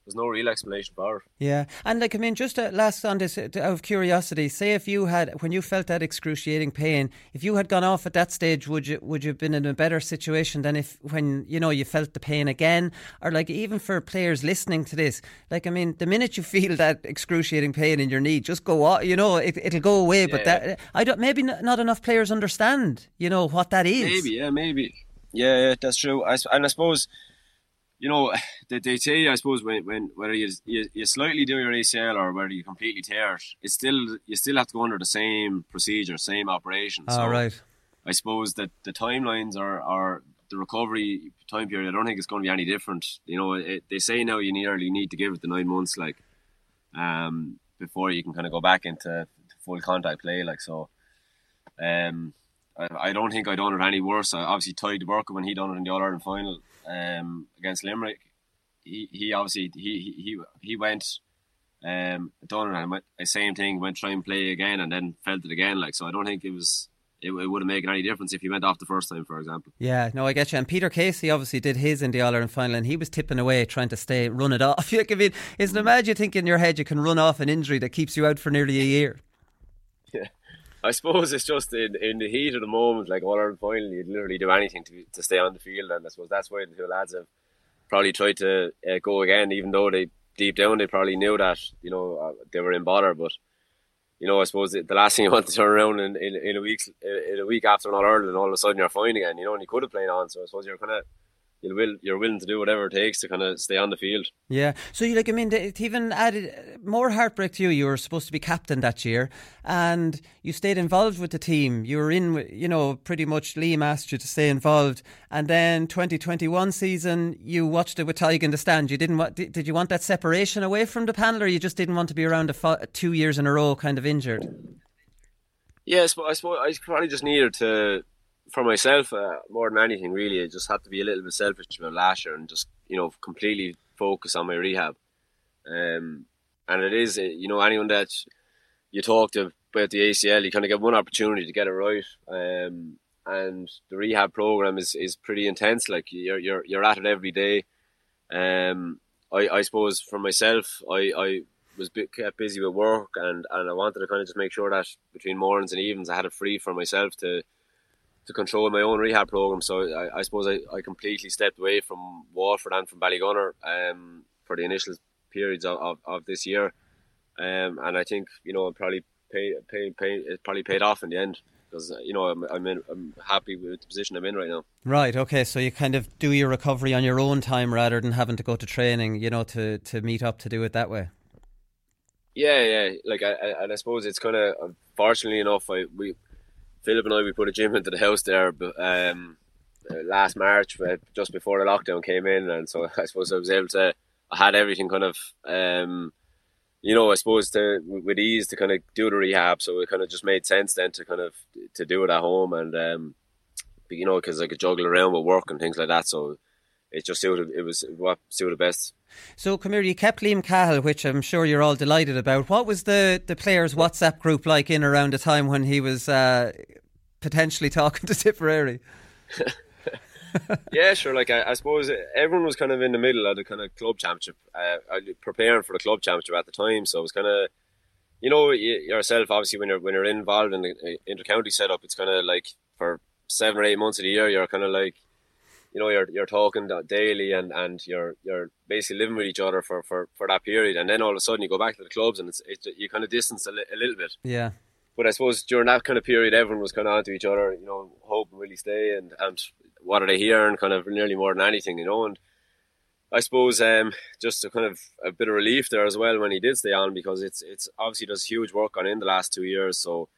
there's no real explanation for it. Yeah, and like I mean, just uh, last on this, uh, out of curiosity, say if you had when you felt that excruciating pain, if you had gone off at that stage, would you would you have been in a better situation than if when you know you felt the pain again, or like even for players listening to this, like I mean, the minute you feel that excruciating pain in your knee, just go off, you know, it, it'll go away. Yeah. But that I don't maybe not enough players understand, you know, what that is. Maybe, yeah, maybe, yeah, that's true. I, and I suppose you know, they, they say, I suppose, when, when whether you, you, you slightly do your ACL or whether you completely tear it, it's still you still have to go under the same procedure, same operation. All so right. I suppose that the timelines are, are the recovery time period. I don't think it's going to be any different. You know, it, they say now you nearly need to give it the nine months, like, um, before you can kind of go back into full contact play, like so. Um, I, I don't think I done it any worse. I obviously Tadhg de Búrca when he done it in the All Ireland final um, against Limerick. He, he obviously he he he went um done it and went the same thing went try and play again and then felt it again like so I don't think it was it, it wouldn't make any difference if he went off the first time, for example. Yeah, no, I get you. And Peter Casey obviously did his in the All Ireland final, and he was tipping away trying to stay, run it off. I mean, isn't it mad you think in your head you can run off an injury that keeps you out for nearly a year? Yeah. I suppose it's just in, in the heat of the moment, like All Ireland final, you'd literally do anything to to stay on the field, and I suppose that's why the two lads have probably tried to uh, go again, even though they deep down they probably knew that you know uh, they were in bother, but you know, I suppose the last thing you want to turn around in, in, in a week in a week after an All Ireland, and all of a sudden you're fine again. You know, and you could have played on. So I suppose you're kind of you'll will you're willing to do whatever it takes to kind of stay on the field. Yeah. So you like I mean, it even added uh, more heartbreak to you. You were supposed to be captain that year, and you stayed involved with the team. You were in, you know, pretty much Liam asked you to stay involved, and then 2021 season you watched it with Tadhg in the stand. You didn't want? Did you want that separation away from the panel, or you just didn't want to be around a two years in a row, kind of injured? Yeah, I suppose I, suppose I probably just needed to for myself, uh, more than anything, really, I just had to be a little bit selfish about last year and just you know completely focus on my rehab. Um, and it is, uh, you know, anyone that you talk to about the ACL, you kind of get one opportunity to get it right. Um, and the rehab program is, is pretty intense. Like you're you're you're at it every day. Um, I, I suppose for myself, I, I was bit, kept busy with work and, and I wanted to kind of just make sure that between mornings and evenings I had it free for myself to to control my own rehab program. So I, I suppose I, I completely stepped away from Waterford and from Ballygunner um, for the initial periods of, of, of this year. Um, and I think you know probably pay, pay, pay, it probably paid off in the end because you know I'm I'm, in, I'm happy with the position I'm in right now. Right. Okay. So you kind of do your recovery on your own time rather than having to go to training. You know, to to meet up to do it that way. Yeah, yeah. Like I, I and I suppose it's kind of fortunately enough, I we Philip and I we put a gym into the house there um, uh, last March, uh, just before the lockdown came in, and so I suppose I was able to. I had everything kind of, um, you know, I suppose to with ease to kind of do the rehab. So it kind of just made sense then to kind of to do it at home, and um, you know, because I could juggle around with work and things like that. So it just suited. It was what suited best. So, here, you kept Liam Cahill, which I'm sure you're all delighted about. What was the, the players' WhatsApp group like in around the time when he was uh, potentially talking to Tipperary? yeah, sure. Like I, I, suppose everyone was kind of in the middle of the kind of club championship, uh, preparing for the club championship at the time. So it was kind of, you know, yourself obviously when you're when you're involved in the uh, inter-county setup, it's kind of like for seven or eight months of the year, you're kind of like you know you're you're talking daily and and you're you're basically living with each other for for for that period. And then all of a sudden you go back to the clubs and it's, it's you kind of distance a, li- a little bit. Yeah. But I suppose during that kind of period everyone was kind of onto each other you know hoping will he stay and and what are they hearing kind of nearly more than anything you know? And I suppose um, just a kind of a bit of relief there as well when he did stay on because it's it's obviously does huge work on in the last two years. So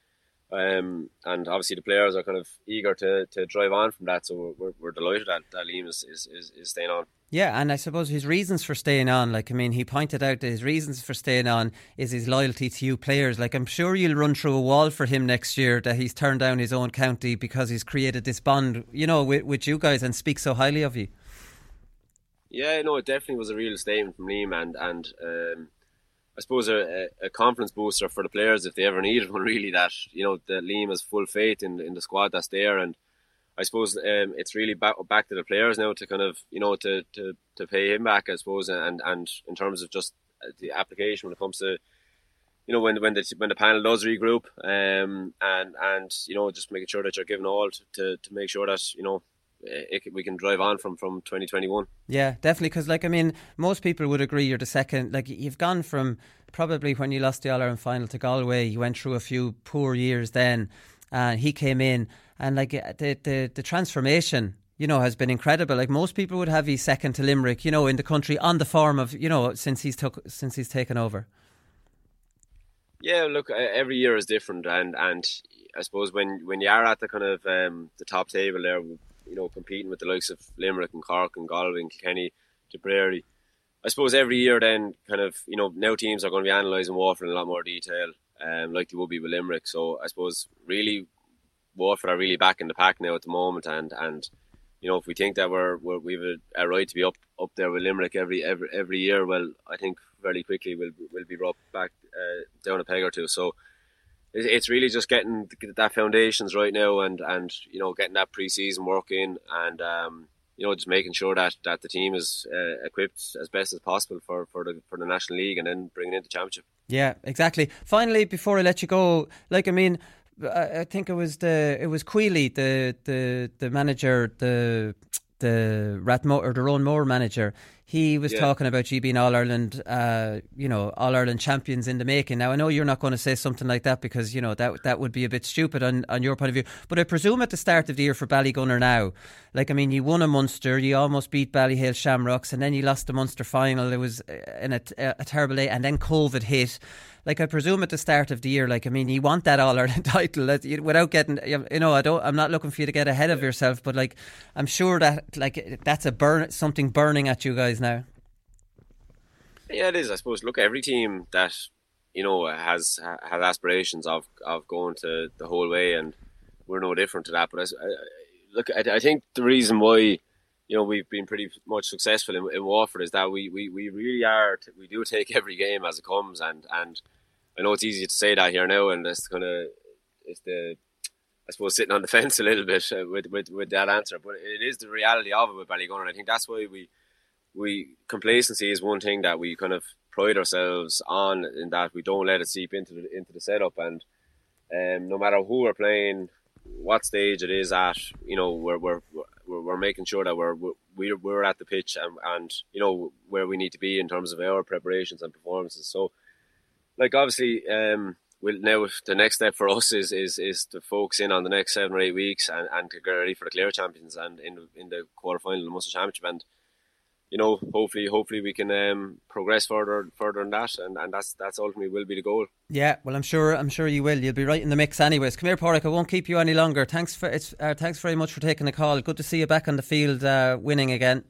um, and obviously the players are kind of eager to, to drive on from that. So we're, we're delighted that, that Liam is, is, is, is staying on. Yeah, and I suppose his reasons for staying on, like, I mean, he pointed out that his reasons for staying on is his loyalty to you players. Like, I'm sure you'll run through a wall for him next year that he's turned down his own county because he's created this bond, you know, with, with you guys and speaks so highly of you. Yeah, no, it definitely was a real statement from Liam, and, and um, I suppose a, a, confidence booster for the players if they ever needed one. Really, that you know that Liam has full faith in in the squad that's there, and I suppose um, it's really back back to the players now to kind of you know to, to, to pay him back, I suppose, and and in terms of just the application when it comes to you know when when the when the panel does regroup, um, and and you know just making sure that you're giving all to, to, to make sure that you know it, we can drive on from from 2021. Yeah, definitely. Because like I mean, most people would agree you're the second. Like you've gone from probably when you lost the All Ireland final to Galway, you went through a few poor years then, and he came in and like the the the transformation you know, has been incredible. Like most people would have he's second to Limerick, you know, in the country on the form of, you know, since he's took since he's taken over. Yeah, look, every year is different, and and I suppose when when you are at the kind of um, the top table there, you know, competing with the likes of Limerick and Cork and Galway and Kilkenny, Tipperary. I suppose every year then kind of, you know, now teams are going to be analysing Waterford in a lot more detail, um, like they will be with Limerick. So I suppose really Waterford are really back in the pack now at the moment, and and you know if we think that we're, we're we've a, a, right to be up up there with Limerick every every every year, well, I think very quickly we'll we'll be brought back uh, down a peg or two. So it's really just getting that foundations right now, and and you know getting that pre-season work in, and um, you know just making sure that, that the team is uh, equipped as best as possible for, for the for the national league, and then bringing in the championship. Yeah, exactly. Finally, before I let you go, like I mean, I think it was the it was Queally, the the the manager, the the Rathmore or the Roanmore manager. He was yeah. talking about you being All Ireland, uh, you know, All Ireland champions in the making. Now I know you're not going to say something like that because you know that that would be a bit stupid on, on your point of view. But I presume at the start of the year for Ballygunner now, like I mean, you won a Munster, you almost beat Ballyhale Shamrocks, and then you lost the Munster final. It was uh, in a, a terrible day, and then COVID hit like I presume at the start of the year, like I mean, you want that All Ireland title without getting, you know, I don't, I'm not looking for you to get ahead of yourself, but like I'm sure that like that's a burn, something burning at you guys now. Yeah, it is. I suppose. Look, every team that you know has has aspirations of of going to the whole way, and we're no different to that. But I, I, look, I, I think the reason why you know we've been pretty much successful in, in Waterford is that we, we, we really are we do take every game as it comes and and I know it's easy to say that here now and it's kind of it's the I suppose sitting on the fence a little bit uh, with, with with that answer but it is the reality of it with Ballygunner and I think that's why we we complacency is one thing that we kind of pride ourselves on in that we don't let it seep into the into the setup and um, no matter who we're playing what stage it is at you know we're, we're we're, we're making sure that we're we're, we're at the pitch and, and you know where we need to be in terms of our preparations and performances. So, like obviously, um, we'll now the next step for us is is is to focus in on the next seven or eight weeks and, and to get ready for the Clare champions and in the, in the quarter final of the Munster Championship and you know, hopefully, hopefully we can um, progress further, further than that, and, and that's that's ultimately will be the goal. Yeah, well, I'm sure, I'm sure you will. You'll be right in the mix, anyways. Come here, Pauric. I won't keep you any longer. Thanks for it's. Uh, thanks very much for taking the call. Good to see you back on the field, uh, winning again.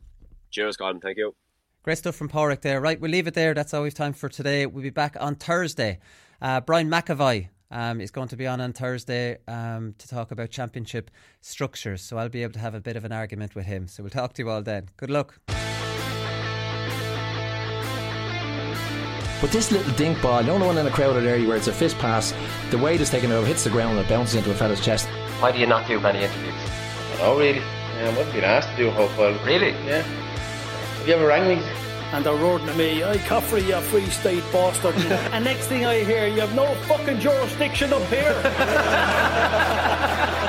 Cheers, Gordon. Thank you. Great stuff from Pauric there. Right, we'll leave it there. That's all we've time for today. We'll be back on Thursday. Uh, Brian McAvoy um, is going to be on on Thursday um, to talk about championship structures. So I'll be able to have a bit of an argument with him. So we'll talk to you all then. Good luck. But this little dink ball, the only one in a crowded area where it's a fist pass, the weight is taken over, hits the ground and it bounces into a fella's chest. Why do you not do many interviews? Oh, really. Yeah, I wouldn't been asked to do a whole file. Really? Yeah. Have you ever rang me? And they're roaring at me, I Caffrey, you a free state bastard. and next thing I hear, you have no fucking jurisdiction up here.